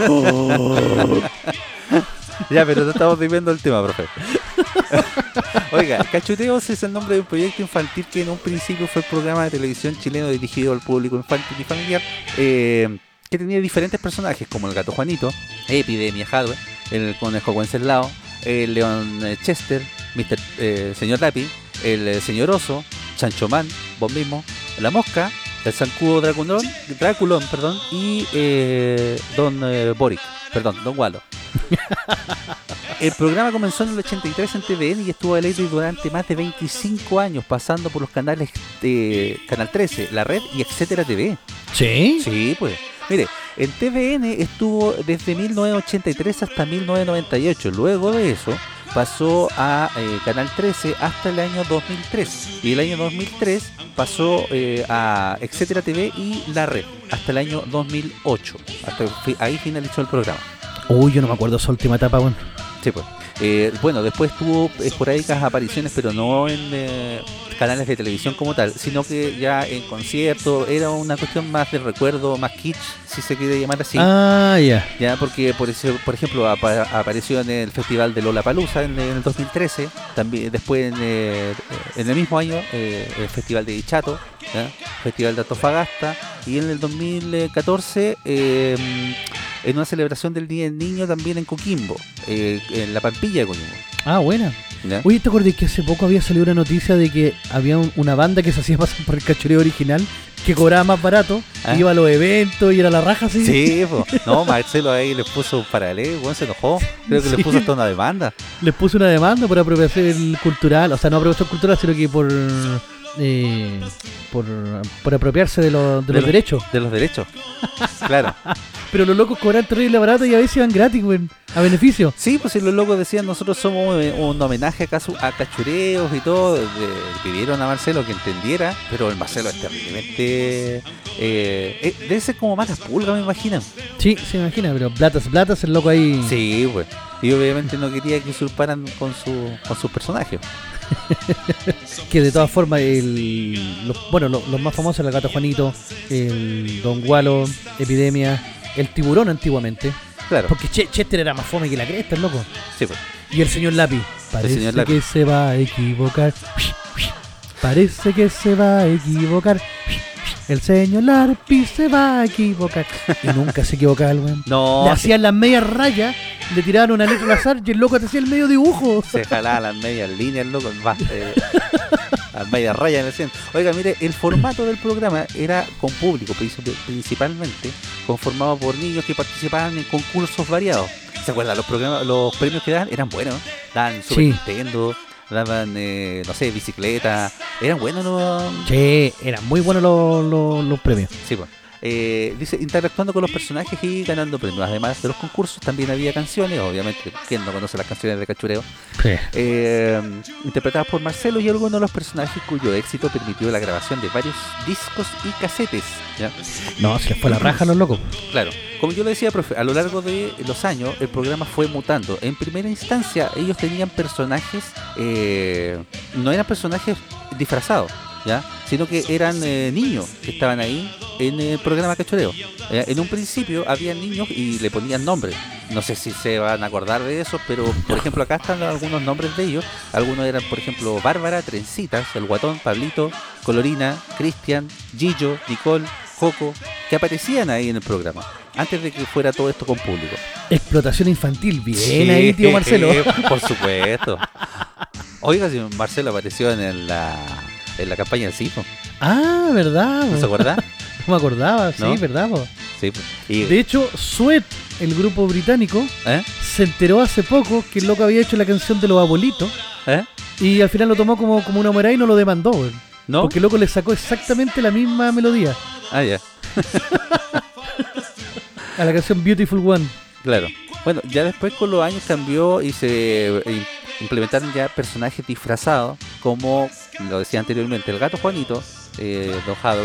Ya, pero no estamos viviendo el tema, profe. Oiga, Cachuteos es el nombre de un proyecto infantil que en un principio fue el programa de televisión chileno dirigido al público infantil y familiar, eh, que tenía diferentes personajes como el gato Juanito, Epidemia Hadwe, el conejo Wenceslao, el león eh, Chester, Mr. eh, señor Lapi, el señor Oso, Chancho Man, vos mismo, la mosca, el zancudo Draculón, Draculón perdón, y eh, Don eh, Boric, perdón, Don Walo. El programa comenzó en el 83 en TVN y estuvo al aire durante más de 25 años, pasando por los canales de Canal 13, La Red y Etcétera TV.
¿Sí?
Sí, pues. Mire, en TVN estuvo desde 1983 hasta 1998. Luego de eso pasó a eh, Canal 13 hasta el año 2003. Y el año 2003 pasó eh, a Etcétera TV y La Red hasta el año 2008. Hasta ahí finalizó el programa.
Uy, yo no me acuerdo esa última etapa, bueno.
Sí, pues. Eh, bueno, después tuvo esporádicas apariciones, pero no en eh, canales de televisión como tal, sino que ya en conciertos, era una cuestión más de recuerdo, más kitsch, si se quiere llamar así.
Ah, ya.
Ya, porque por, ese- por ejemplo apa- apareció en el festival de Lollapalooza en, en el 2013, también después en, eh, en el mismo año eh, el festival de Ichato, ¿ya? festival de Antofagasta y en el 2014 eh, en una celebración del Día del Niño también en Coquimbo, eh, en la Pampilla de Coquimbo.
Ah, buena.
¿ya?
Oye, ¿te acuerdas que hace poco había salido una noticia de que había un- una banda que se hacía pasar por el cachureo original, que cobraba más barato,
Ah.
iba a los eventos y era la raja así?
Sí, po. no, Marcelo ahí les puso un paralelo, weón, se enojó, creo que
Sí.
les puso hasta una demanda.
Les puso una demanda por apropiación cultural, o sea, no apropiación cultural, sino que por eh, por, por apropiarse de, los- de
De
los
los-
derechos.
De los derechos. Claro.
Pero los locos cobran terrible barato y a veces iban gratis, güey, a beneficio.
Sí, pues si los locos decían nosotros somos un homenaje a, a cachureos y todo, pidieron a Marcelo que entendiera, pero el Marcelo es terriblemente... Eh, eh, debe ser como malas pulgas, me imagino.
Sí, se imagina, pero platas, platas, el loco ahí.
Sí, pues. Y obviamente no quería que usurparan con su con sus personajes.
Que de todas formas, el, los, bueno, los, los más famosos, el gato Juanito, el Don Gualo, Epidemia, el tiburón antiguamente.
Claro,
Porque Che- Chester era más fome que la cresta, loco.
sí, pues.
Y el señor Lapi. Parece
señor Lapi.
que se va a equivocar. Parece que se va a equivocar. El señor Lapi se va a equivocar. Y nunca se equivocaba el weón.
No,
Le hacían las medias rayas, le tiraban una letra al azar y el loco te hacía el medio dibujo.
se jalaba las medias líneas, loco. va, eh, las medias rayas en el centro. Oiga, mire, el formato del programa era con público, princip- principalmente, conformado por niños que participaban en concursos variados. ¿Se acuerdan? Los programas, los premios que daban eran buenos. Daban Super
Sí.
Nintendo, daban, eh, no sé, bicicleta. Eran buenos los...
Che, eran muy buenos los, los- los premios.
Sí, pues. Eh, dice, interactuando con los personajes y ganando premios. Además de los concursos, también había canciones, obviamente, ¿quién no conoce las canciones de Cachureo? eh, interpretadas por Marcelo y algunos de los personajes cuyo éxito permitió la grabación de varios discos y casetes. ¿ya?
No, se fue la raja los locos.
Claro, como yo le decía, profe, a lo largo de los años el programa fue mutando. En primera instancia, ellos tenían personajes, eh, no eran personajes disfrazados, ¿ya? sino que eran eh, niños que estaban ahí en el programa Cachureo. Eh, en un principio había niños y le ponían nombres. No sé si se van a acordar de eso, pero por ejemplo acá están algunos nombres de ellos. Algunos eran, por ejemplo, Bárbara, Trencitas, El Guatón, Pablito, Colorina, Cristian, Gillo, Nicole, Coco, que aparecían ahí en el programa. Antes de que fuera todo esto con público.
Explotación infantil, bien
Sí,
ahí, tío Marcelo.
Por supuesto. Oiga, si Marcelo apareció en la, en la campaña del CIFO.
Ah, ¿verdad?
¿No se acuerda?
No me acordaba, sí,
¿No?
¿verdad? po?
Sí. Y,
De hecho, Sweat, el grupo británico,
¿eh?
se enteró hace poco que el loco había hecho la canción de los abuelitos
¿Eh?
y al final lo tomó como, como una humorada y no lo demandó.
¿No?
Porque el loco le sacó exactamente la misma melodía
Ah, ya.
a la canción Beautiful One.
Claro. Bueno, ya después con los años cambió y se implementaron ya personajes disfrazados, como lo decía anteriormente, el gato Juanito, eh,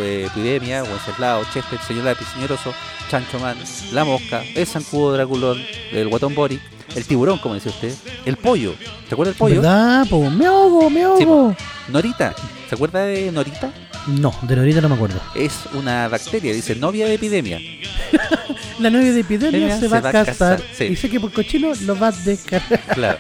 de Epidemia, Wenceslao, Chester, Señor Lápiz, Señor Oso, Chancho Man, La Mosca, el Zancudo Draculón, el Guatón Boric, el Tiburón, como decía usted, el Pollo, ¿se acuerda del Pollo?
¿Verdad? Po? Me ahogo, me
Sí,
ahogo.
Norita, ¿se acuerda de Norita?
No, de Norita no me acuerdo.
Es una bacteria, dice novia de epidemia.
La novia de epidemia
Ella
se va a casar.
sí.
Y sé que por cochino lo va a descargar.
Claro,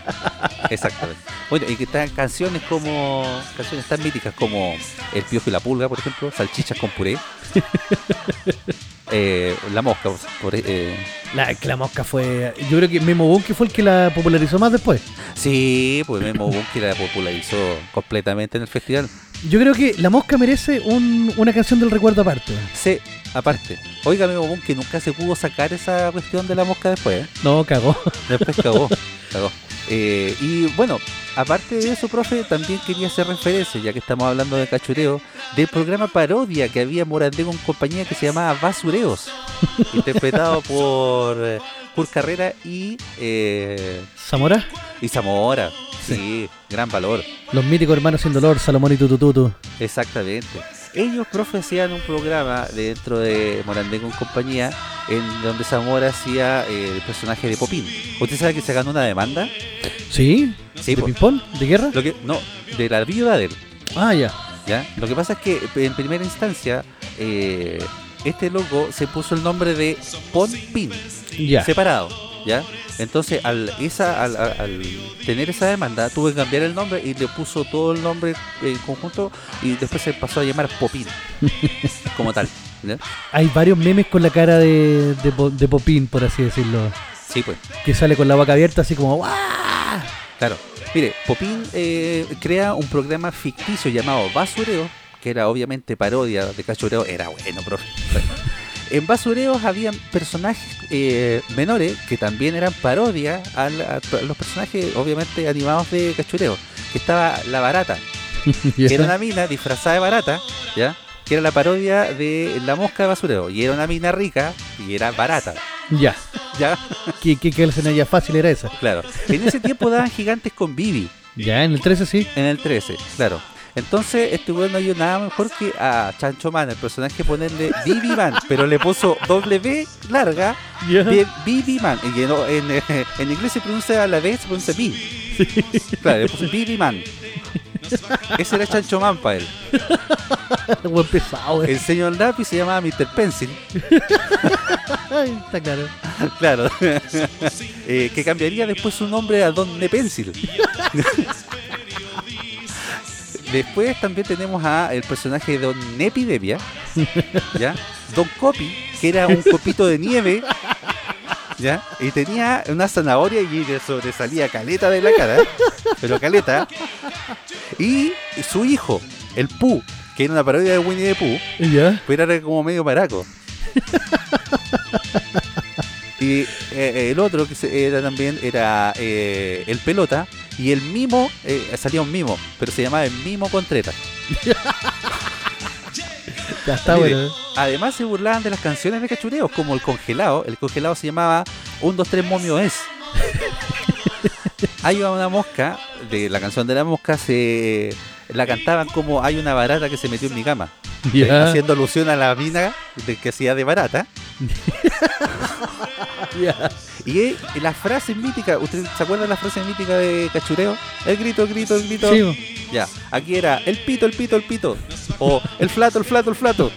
exactamente. Bueno, y que están canciones como canciones tan míticas como El Piojo y la Pulga, por ejemplo, Salchichas con puré. Eh, la mosca, por, eh,
La, que la mosca fue. Yo creo que Memo Bunke fue el que la popularizó más después.
sí, pues Memo Bunky la popularizó completamente en el festival.
Yo creo que la mosca merece un- una canción del recuerdo aparte.
Sí, aparte, oiga Memo Bunky nunca se pudo sacar esa cuestión de la mosca después, ¿eh?
No, cagó.
Después cagó, cagó. Eh, y bueno, aparte de eso, profe, también quería hacer referencia, ya que estamos hablando de cachureo, del programa parodia que había Morandé con compañía que se llamaba Basureos, interpretado por eh, Kurt Carrera y, eh,
Zamora,
y Zamora. Sí, gran valor,
los míticos hermanos sin dolor, Salomón y Tutututu.
exactamente. Ellos, profe, hacían un programa dentro de Morandé con compañía en donde Zamora hacía eh, el personaje de Popín. ¿Usted sabe que se ganó una demanda?
¿Sí?
Sí,
¿De ping-pong? ¿De guerra?
Lo que, no, de la viuda de él.
Ah, ya.
¿ya? Lo que pasa es que en primera instancia eh, este loco se puso el nombre de Pon Pin,
Ya.
separado, ¿ya? Entonces al, esa, al, tener esa demanda tuve que cambiar el nombre y le puso todo el nombre en conjunto y después se pasó a llamar Popín, como tal. ¿ya?
Hay varios memes con la cara de, de, Po- de Popín, por así decirlo.
Sí, pues,
Que sale con la boca abierta así como ¡guau!
claro. Mire, Popín eh, crea un programa ficticio llamado Basureo, que era obviamente parodia de Cachureo, era bueno, profe. En Basureos habían personajes eh, menores que también eran parodia al- a, los personajes, obviamente, animados de Cachureo. Que estaba La Barata, que era una mina disfrazada de barata, ¿ya? Que era la parodia de La Mosca de Basureo. Y era una mina rica y era barata,
Ya.
¿ya?
¿Qué, qué, qué fácil era esa?
Claro. En ese tiempo daban gigantes con Bibi.
Ya, en el 13 sí.
En el 13, claro. Entonces, este weón no dio nada mejor que a Chancho Man, el personaje, ponerle Bibi Man, pero le puso W larga. Bi- Bibi Man. Y en, en inglés se pronuncia a la vez, se pronuncia Bi. Claro, le puso Bibi Man. Ese era Chancho Man para él.
Buen pesado, eh.
El señor Lápiz se llamaba Mr. Pencil,
está claro.
claro. Eh, que cambiaría después su nombre a Don Pencil. Después también tenemos a el personaje de Don Epidemia, ¿ya? Don Copi, que era un copito de nieve, ¿ya? Y tenía una zanahoria y le sobresalía caleta de la cara, pero caleta. Y su hijo, el Pooh, que era una parodia de Winnie the Pooh,
Ya.
pero era como medio maraco. Y eh, el otro que era también era eh, el pelota y el mimo, eh, salía un mimo, pero se llamaba el mimo Contreras.
Ya está
Mire,
bueno. eh.
Además se burlaban de las canciones de cachureos, como el congelado. El congelado se llamaba Un, dos, tres, momio es. Hay una mosca, de la canción de la mosca, se la cantaban como hay una barata que se metió en mi cama. eh,
Ya.
haciendo alusión a la mina de que hacía de barata.
Ya.
Y la frase mítica, ¿usted se acuerda de la frase mítica de Cachureo? El grito, el grito, el grito.
Sí.
Ya, aquí era el pito, el pito, el pito. O el flato, el flato, el flato.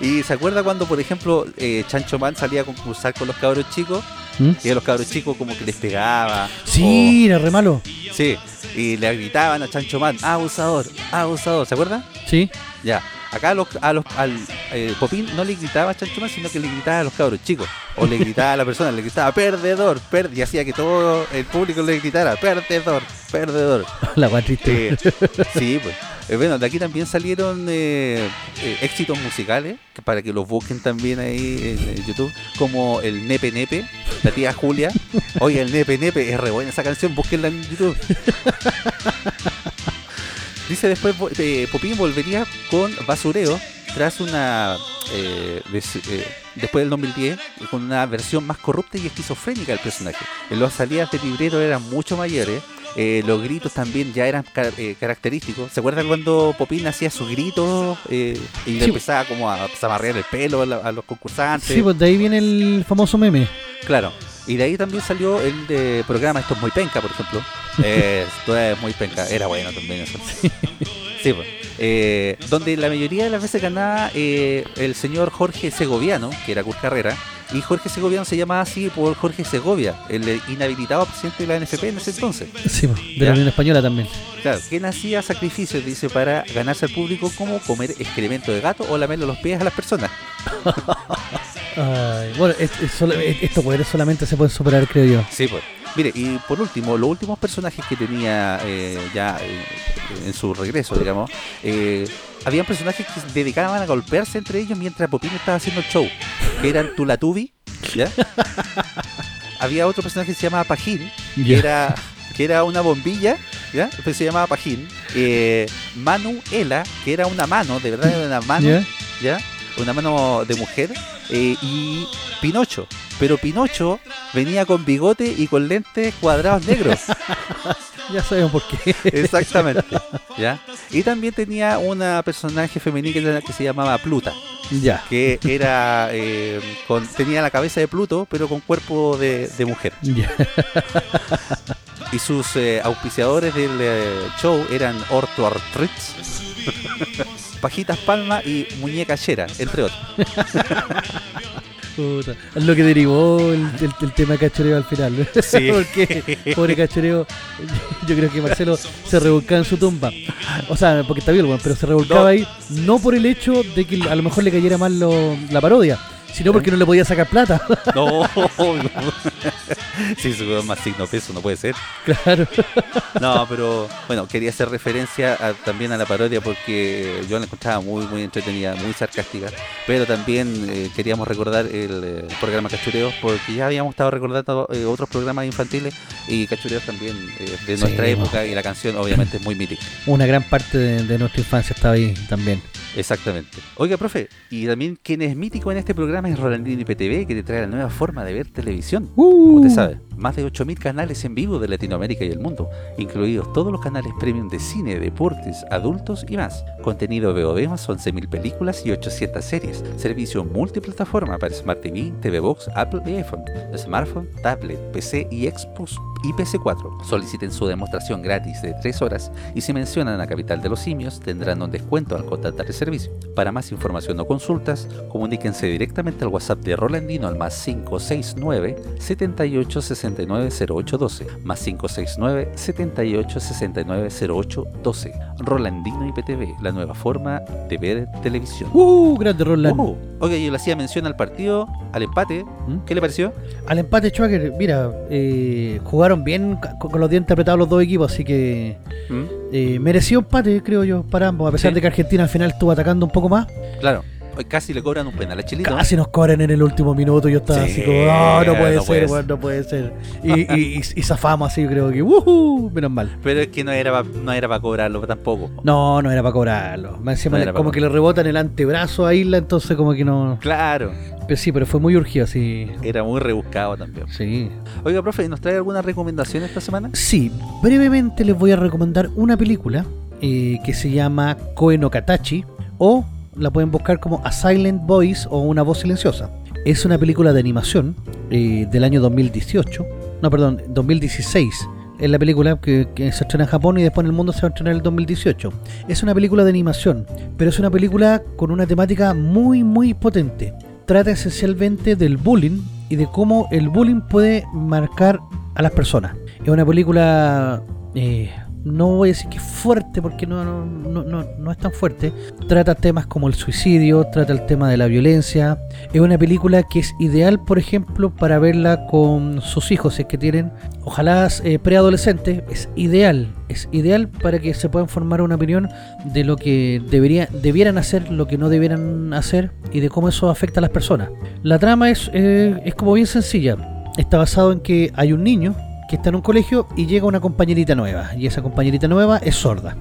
Y se acuerda cuando, por ejemplo, eh, Chancho Man salía a concursar con los cabros chicos
¿Mm?
y a los cabros chicos como que les pegaba.
Sí, era re malo.
o- sí, y le gritaban a Chancho Man, abusador, abusador, ¿se acuerda?
Sí.
Ya. Acá a los, a los, al eh, Popín no le gritaba a Chancho Man, sino que le gritaba a los cabros chicos. O le gritaba a la persona, le gritaba perdedor, per y hacía que todo el público le gritara perdedor, perdedor.
La guay triste.
Eh, sí, pues. Eh, bueno, de aquí también salieron eh, éxitos musicales, que para que los busquen también ahí en, en YouTube, como el Nepe Nepe, la tía Julia. Oye, el Nepe Nepe, es re buena esa canción, búsquenla en YouTube. Dice después, eh, Popín volvería con Basureo tras una... eh, des- eh, después del 2010, con una versión más corrupta y esquizofrénica del personaje. En las salidas de librero eran mucho mayores, eh, los gritos también ya eran eh, característicos. ¿Se acuerdan cuando Popín hacía sus gritos eh, y
Sí.
empezaba como a zamarrear el pelo a, la- a los concursantes?
Sí, pues de ahí viene el famoso meme.
Claro. Y de ahí también salió el de programa Esto es muy penca, por ejemplo. Eh, esto es muy penca. Era bueno también eso. Sí, pues. Eh, donde la mayoría de las veces ganaba eh, el señor Jorge Segoviano, que era Kurt Carrera. Y Jorge Segoviano se llamaba así por Jorge Segovia, el inhabilitado presidente de la NFP en ese entonces.
Sí, de
Ya.
la Unión Española también.
Claro, quien hacía sacrificios, dice, para ganarse al público como comer excremento de gato o lamerle los pies a las personas.
Ay, bueno, es- es solo- es- estos poderes solamente se pueden superar, creo yo.
Sí, pues. Mire, y por último, los últimos personajes que tenía eh, ya eh, en su regreso, digamos, eh, habían personajes que se dedicaban a golpearse entre ellos mientras Popín estaba haciendo el show, que eran Tulatubi, ¿ya? Había otro personaje que se llamaba Pajín, que era, que era una bombilla, ¿ya? Se llamaba Pajín. Eh, Manuela, que era una mano, de verdad era una mano.
¿ya?
Una mano de mujer. eh, y Pinocho. Pero Pinocho venía con bigote y con lentes cuadrados negros.
Ya sabemos por qué.
Exactamente. ¿ya? Y también tenía una personaje femenina que, se llamaba Pluta.
ya.
Que era. eh, con, tenía la cabeza de Pluto, pero con cuerpo de, de mujer.
Ya.
Y sus eh, auspiciadores del eh, show eran Orto Artritz, Pajitas Palma y Muñeca Chera, entre otros.
Puta, lo que derivó el, el- el tema de cachoreo al final.
Sí.
porque, pobre cachoreo, yo creo que Marcelo se revolcaba en su tumba. O sea, porque está bien, weón, pero se revolcaba
No.
ahí no por el hecho de que a lo mejor le cayera mal lo- la parodia, sino porque no le podía sacar plata.
No, sí, su más signo peso, no puede ser.
claro.
No, pero bueno, quería hacer referencia a- también a la parodia porque yo la encontraba muy, muy entretenida, muy sarcástica. Pero también eh, queríamos recordar el eh, programa Cachureos porque ya habíamos estado recordando eh, otros programas infantiles y Cachureos también eh, de nuestra época y la canción obviamente es muy mítica.
Una gran parte de, de nuestra infancia estaba ahí también.
Exactamente. Oiga, profe, y también quien es mítico en este programa es Rolandino IPTV que te trae la nueva forma de ver televisión. Como usted sabe, más de 8.000 canales en vivo de Latinoamérica y el mundo, incluidos todos los canales premium de cine, deportes, adultos y más. Contenido VOD más 11.000 películas y 800 series. Servicio multiplataforma para Smart TV, TV Box, Apple y iPhone, smartphone, tablet, PC y Xbox y PC4. Soliciten su demostración gratis de 3 horas y si mencionan a Capital de los Simios tendrán un descuento al contratar el servicio. Para más información o consultas, comuníquense directamente al WhatsApp de Rolandino al más 569 78 69 0812 más 569 78 69 0812 Rolandino IPTV, la nueva forma de ver televisión.
¡Uh! Grande Roland.
Uh, Oiga, yo le hacía mención al partido, al empate.
¿Mm?
¿Qué le pareció?
Al empate, Schwager, mira, eh, jugaron bien con, con los dientes apretados los dos equipos, así que
¿Mm?
eh, mereció empate, creo yo, para ambos, a pesar
Sí.
de que Argentina al final estuvo atacando un poco más.
Claro, hoy casi le cobran un penal a Chilito.
Casi nos cobran en el último minuto. Yo estaba
Sí,
así como, "Ah, no puede
no
ser,
puede
no puede ser. Y, y, y- y zafamos así, yo creo que. Menos mal.
Pero es que no era pa- no era para cobrarlo tampoco.
No, no era para cobrarlo. Encima
No
le-
era pa'
como que le rebotan el antebrazo a Isla, entonces como que no.
Claro,
Pero sí, pero fue muy urgido, sí.
era muy rebuscado también.
Sí.
Oiga, profe, ¿nos trae alguna recomendación esta semana?
Sí, brevemente les voy a recomendar una película eh, que se llama Koe no Katachi o la pueden buscar como A Silent Voice o Una Voz Silenciosa. Es una película de animación eh, del año 2018, no, perdón, 2016, en la película que, que se estrena en Japón y después en el mundo se va a estrenar en el 2018. Es una película de animación, pero es una película con una temática muy muy potente. Trata esencialmente del bullying y de cómo el bullying puede marcar a las personas. Es una película eh, no voy a decir que fuerte porque no, no, no, no, no es tan fuerte. Trata temas como el suicidio, trata el tema de la violencia. Es una película que es ideal, por ejemplo, para verla con sus hijos, si es que tienen, ojalá eh, preadolescentes. Es ideal, es ideal para que se puedan formar una opinión de lo que debería, debieran hacer, lo que no debieran hacer y de cómo eso afecta a las personas. La trama es, eh, es como bien sencilla. Está basado en que hay un niño que está en un colegio y llega una compañerita nueva. Y esa compañerita nueva es sorda.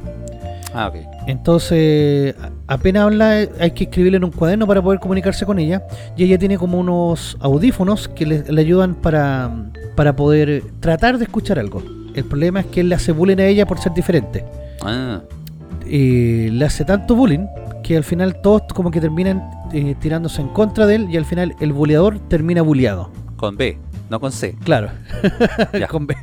Ah, ok.
Entonces, apenas habla, hay que escribirle en un cuaderno para poder comunicarse con ella. Y ella tiene como unos audífonos que le, le ayudan para, para poder tratar de escuchar algo. El problema es que él le hace bullying a ella por ser diferente.
Ah,
Eh, le hace tanto bullying que al final todos como que terminan eh, tirándose en contra de él y al final el buleador termina bulleado.
con B, no con C.
Claro,
Ya.
con B.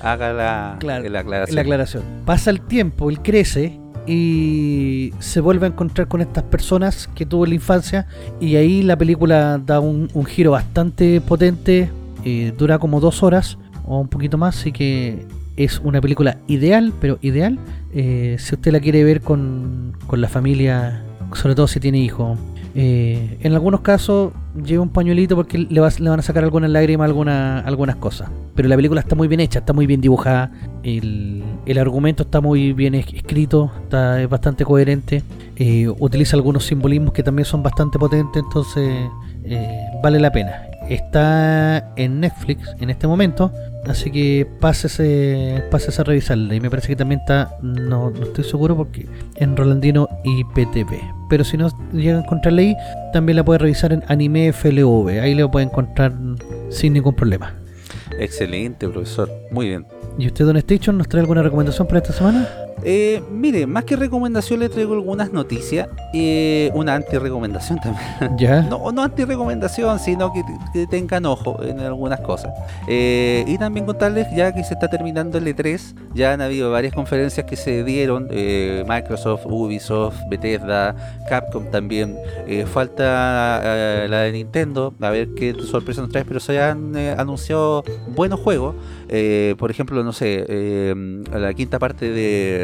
Haga la,
Claro,
la aclaración.
La aclaración. Pasa el tiempo, él crece y se vuelve a encontrar con estas personas que tuvo en la infancia y ahí la película da un, un giro bastante potente, eh, dura como dos horas o un poquito más, así que es una película ideal, pero ideal eh, si usted la quiere ver con, con la familia, sobre todo si tiene hijos. Eh, en algunos casos lleva un pañuelito porque le, va- le van a sacar algunas lágrimas, alguna, algunas cosas. Pero la película está muy bien hecha, está muy bien dibujada. El, argumento está muy bien es- escrito, está, es bastante coherente. eh, utiliza algunos simbolismos que también son bastante potentes, entonces eh, vale la pena. Está en Netflix en este momento, así que pásese, pásese a revisarla. Y me parece que también está, no, no estoy seguro porque en Rolandino IPTV. Pero si no llega a encontrarla ahí, también la puede revisar en Anime FLV. Ahí lo puede encontrar sin ningún problema.
Excelente, profesor. Muy bien.
¿Y usted, Don Station, nos trae alguna recomendación para esta semana?
Eh, mire, más que recomendación le traigo algunas noticias. eh, una anti-recomendación también.
Ya.
No, no anti-recomendación, sino que, que tengan ojo en algunas cosas. Eh, y también contarles, ya que se está terminando el E3, ya han habido varias conferencias que se dieron, eh, Microsoft, Ubisoft, Bethesda, Capcom también. Eh, falta la de Nintendo, a ver qué sorpresa nos trae, pero se han anunciado buenos juegos. Por ejemplo, no sé, la quinta parte de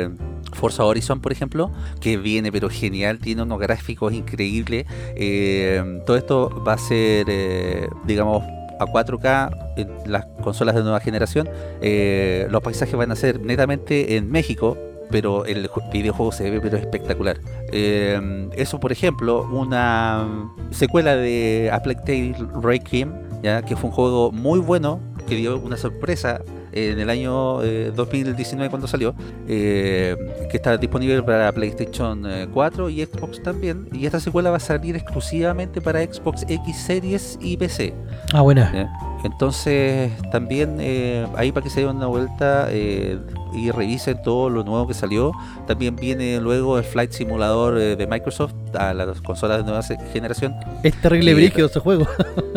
Forza Horizon, por ejemplo, que viene pero genial, tiene unos gráficos increíbles. Eh, todo esto va a ser, eh, digamos, a 4K en las consolas de nueva generación. Eh, los paisajes van a ser netamente en México, pero el ju- videojuego se ve pero espectacular. Eso, por ejemplo, una secuela de A Plague Tale Requiem, ya que fue un juego muy bueno, que dio una sorpresa en el año eh, 2019 cuando salió, eh, que está disponible para PlayStation eh, 4 y Xbox también. Y esta secuela va a salir exclusivamente para Xbox X Series y PC.
Ah, buena.
Entonces, también eh, ahí para que se den una vuelta eh, y revisen todo lo nuevo que salió. También viene luego el Flight Simulador eh, de Microsoft a las consolas de nueva generación.
Es terrible brígido ese juego.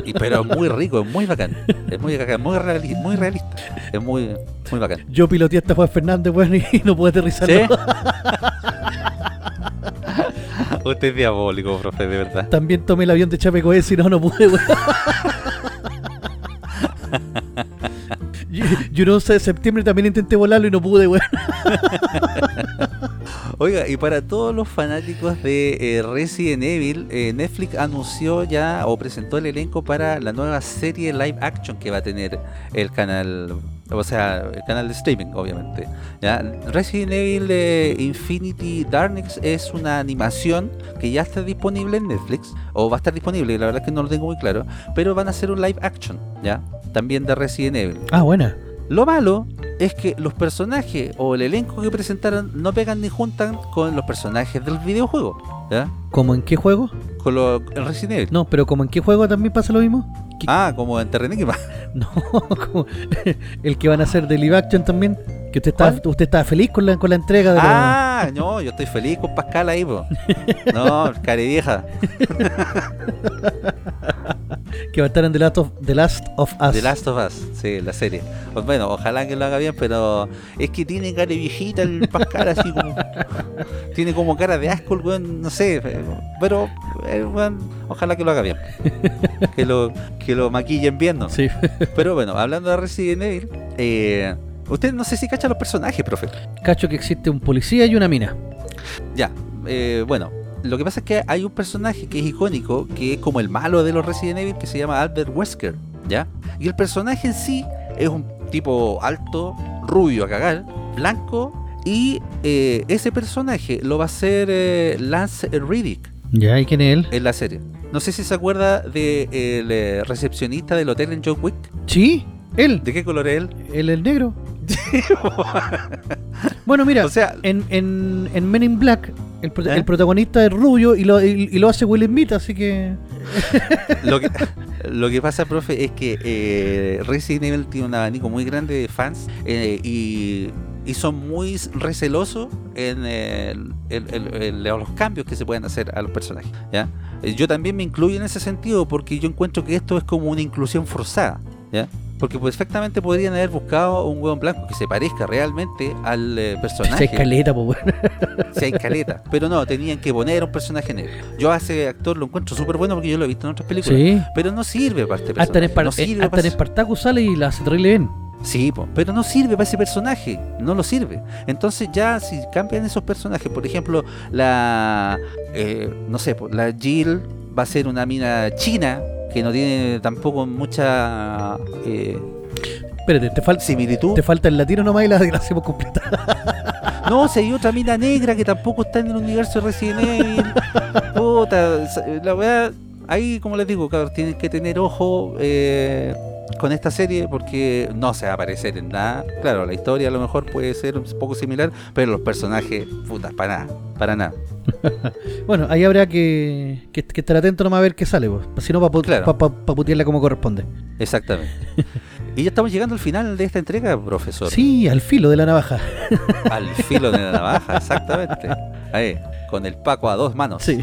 Y, pero es muy rico, es muy bacán. Es muy muy, reali- muy realista. Es muy, muy bacán.
Yo piloteé hasta Juan Fernández, weón, y no pude aterrizar.
¿Sí? Usted es diabólico, profe, de verdad.
También tomé el avión de Chapecoense y no, no pude, weón. Yo, 11 de septiembre también intenté volarlo y no pude, weón.
Oiga, y para todos los fanáticos de eh, Resident Evil, eh, Netflix anunció ya o presentó el elenco para la nueva serie live action que va a tener el canal, o sea, el canal de streaming, obviamente. Resident Evil eh, Infinity Darkness es una animación que ya está disponible en Netflix, o va a estar disponible, la verdad es que no lo tengo muy claro, pero van a hacer un live action, ¿ya? También de Resident Evil.
Ah, buena.
Lo malo es que los personajes o el elenco que presentaron no pegan ni juntan con los personajes del videojuego. ¿Ya?
¿Cómo en qué juego?
Con lo, el Resident Evil.
No, pero ¿como en qué juego también pasa lo mismo? ¿Qué-
Ah, como en Terranigma.
No, como el que van a hacer de live action también. Que usted estaba, usted estaba feliz con la, con la entrega de la-
Ah, no, yo estoy feliz con Pascal ahí, po. No, care vieja.
Que va a estar en The Last of, The Last of Us.
The Last of Us, sí, la serie. Bueno, ojalá que lo haga bien, pero es que tiene cara de viejita el Pascal, así como. tiene como cara de asco, el weón, no sé. Pero, eh, weón, ojalá que lo haga bien. que, lo, que lo maquillen bien, ¿no?
Sí.
Pero bueno, hablando de Resident Evil, eh, usted no sé si cacha los personajes, profe.
Cacho que existe un policía y una mina.
Ya, eh, bueno, lo que pasa es que hay un personaje que es icónico, que es como el malo de los Resident Evil, que se llama Albert Wesker, ¿ya? Y el personaje en sí es un tipo alto, rubio a cagar, blanco, y eh, ese personaje lo va a hacer eh, Lance Riddick
Ya, ¿y quién es él?
en la serie. No sé si se acuerda del de, recepcionista del hotel en John Wick.
Sí, él.
¿De qué color es él?
Él el negro. Bueno, mira,
o sea,
en, en, en Men in Black, el, pro-
¿Eh?
el protagonista es rubio y lo, y, y lo hace Will Smith, así que.
lo que, lo que pasa, profe, es que eh, Resident Evil tiene un abanico muy grande de fans eh, y, y son muy recelosos en, el- el- el- el- los cambios que se pueden hacer a los personajes. ¿ya? Eh, Yo también me incluyo en ese sentido porque yo encuentro que esto es como una inclusión forzada. ¿ya? Porque perfectamente podrían haber buscado un hueón blanco que se parezca realmente al eh,
Se
personaje
escaleta, pues bueno.
hay caleta. Pero no, tenían que poner un personaje negro. Yo a ese actor lo encuentro súper bueno porque yo lo he visto en otras películas.
Sí.
Pero no sirve para este
Hasta en,
personaje. No
eh,
sirve
hasta en Spartacus sale y la hace terrible bien.
Sí, po, pero no sirve para ese personaje. No lo sirve. Entonces ya si cambian esos personajes, por ejemplo, la... eh, no sé, po, la Jill va a ser una mina china que no tiene tampoco mucha eh,
Espérate, te, fal-
similitud.
te falta el latino nomás y la, hacemos completa.
No, si hay otra mina negra que tampoco está en el universo de Resident Evil. Puta, la verdad, ahí como les digo, cabros, tienen que tener ojo eh, con esta serie porque no se va a parecer en nada. Claro, la historia a lo mejor puede ser un poco similar, pero los personajes, puta, para nada, para nada.
Bueno, ahí habrá que, que, que estar atento nomás a ver qué sale, pues. Si no, para
Claro.
putearla como corresponde.
Exactamente. y ya estamos llegando al final de esta entrega, profesor.
Sí, al filo de la navaja.
Al filo de la navaja, exactamente. Ahí, con el Paco a dos manos.
Sí.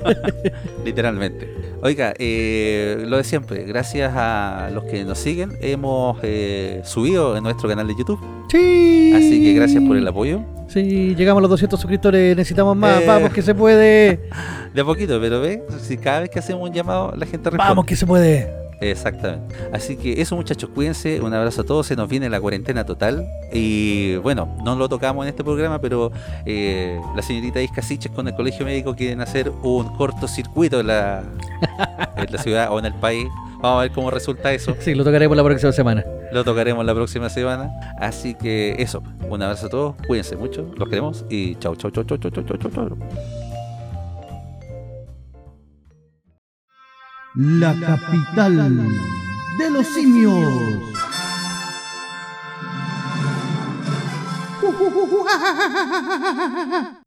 Literalmente. Oiga, eh, lo de siempre, gracias a los que nos siguen, hemos eh, subido en nuestro canal de YouTube.
Sí.
Así que gracias por el apoyo.
Sí, llegamos a los 200 suscriptores, necesitamos más.
Eh.
Vamos que se puede.
De a poquito, pero ve, si cada vez que hacemos un llamado, la gente responde.
Vamos que se puede.
Exactamente. Así que eso muchachos, cuídense, un abrazo a todos, se nos viene la cuarentena total y bueno, no lo tocamos en este programa, pero eh, la señorita Isca Siches con el Colegio Médico quieren hacer un cortocircuito en la, en la ciudad o en el país. Vamos a ver cómo resulta eso.
Sí, lo tocaremos la próxima semana.
Lo tocaremos la próxima semana. Así que eso, un abrazo a todos, cuídense mucho, los queremos y chau, chau, chau, chau, chau, chau, chau, chau.
La capital de los simios.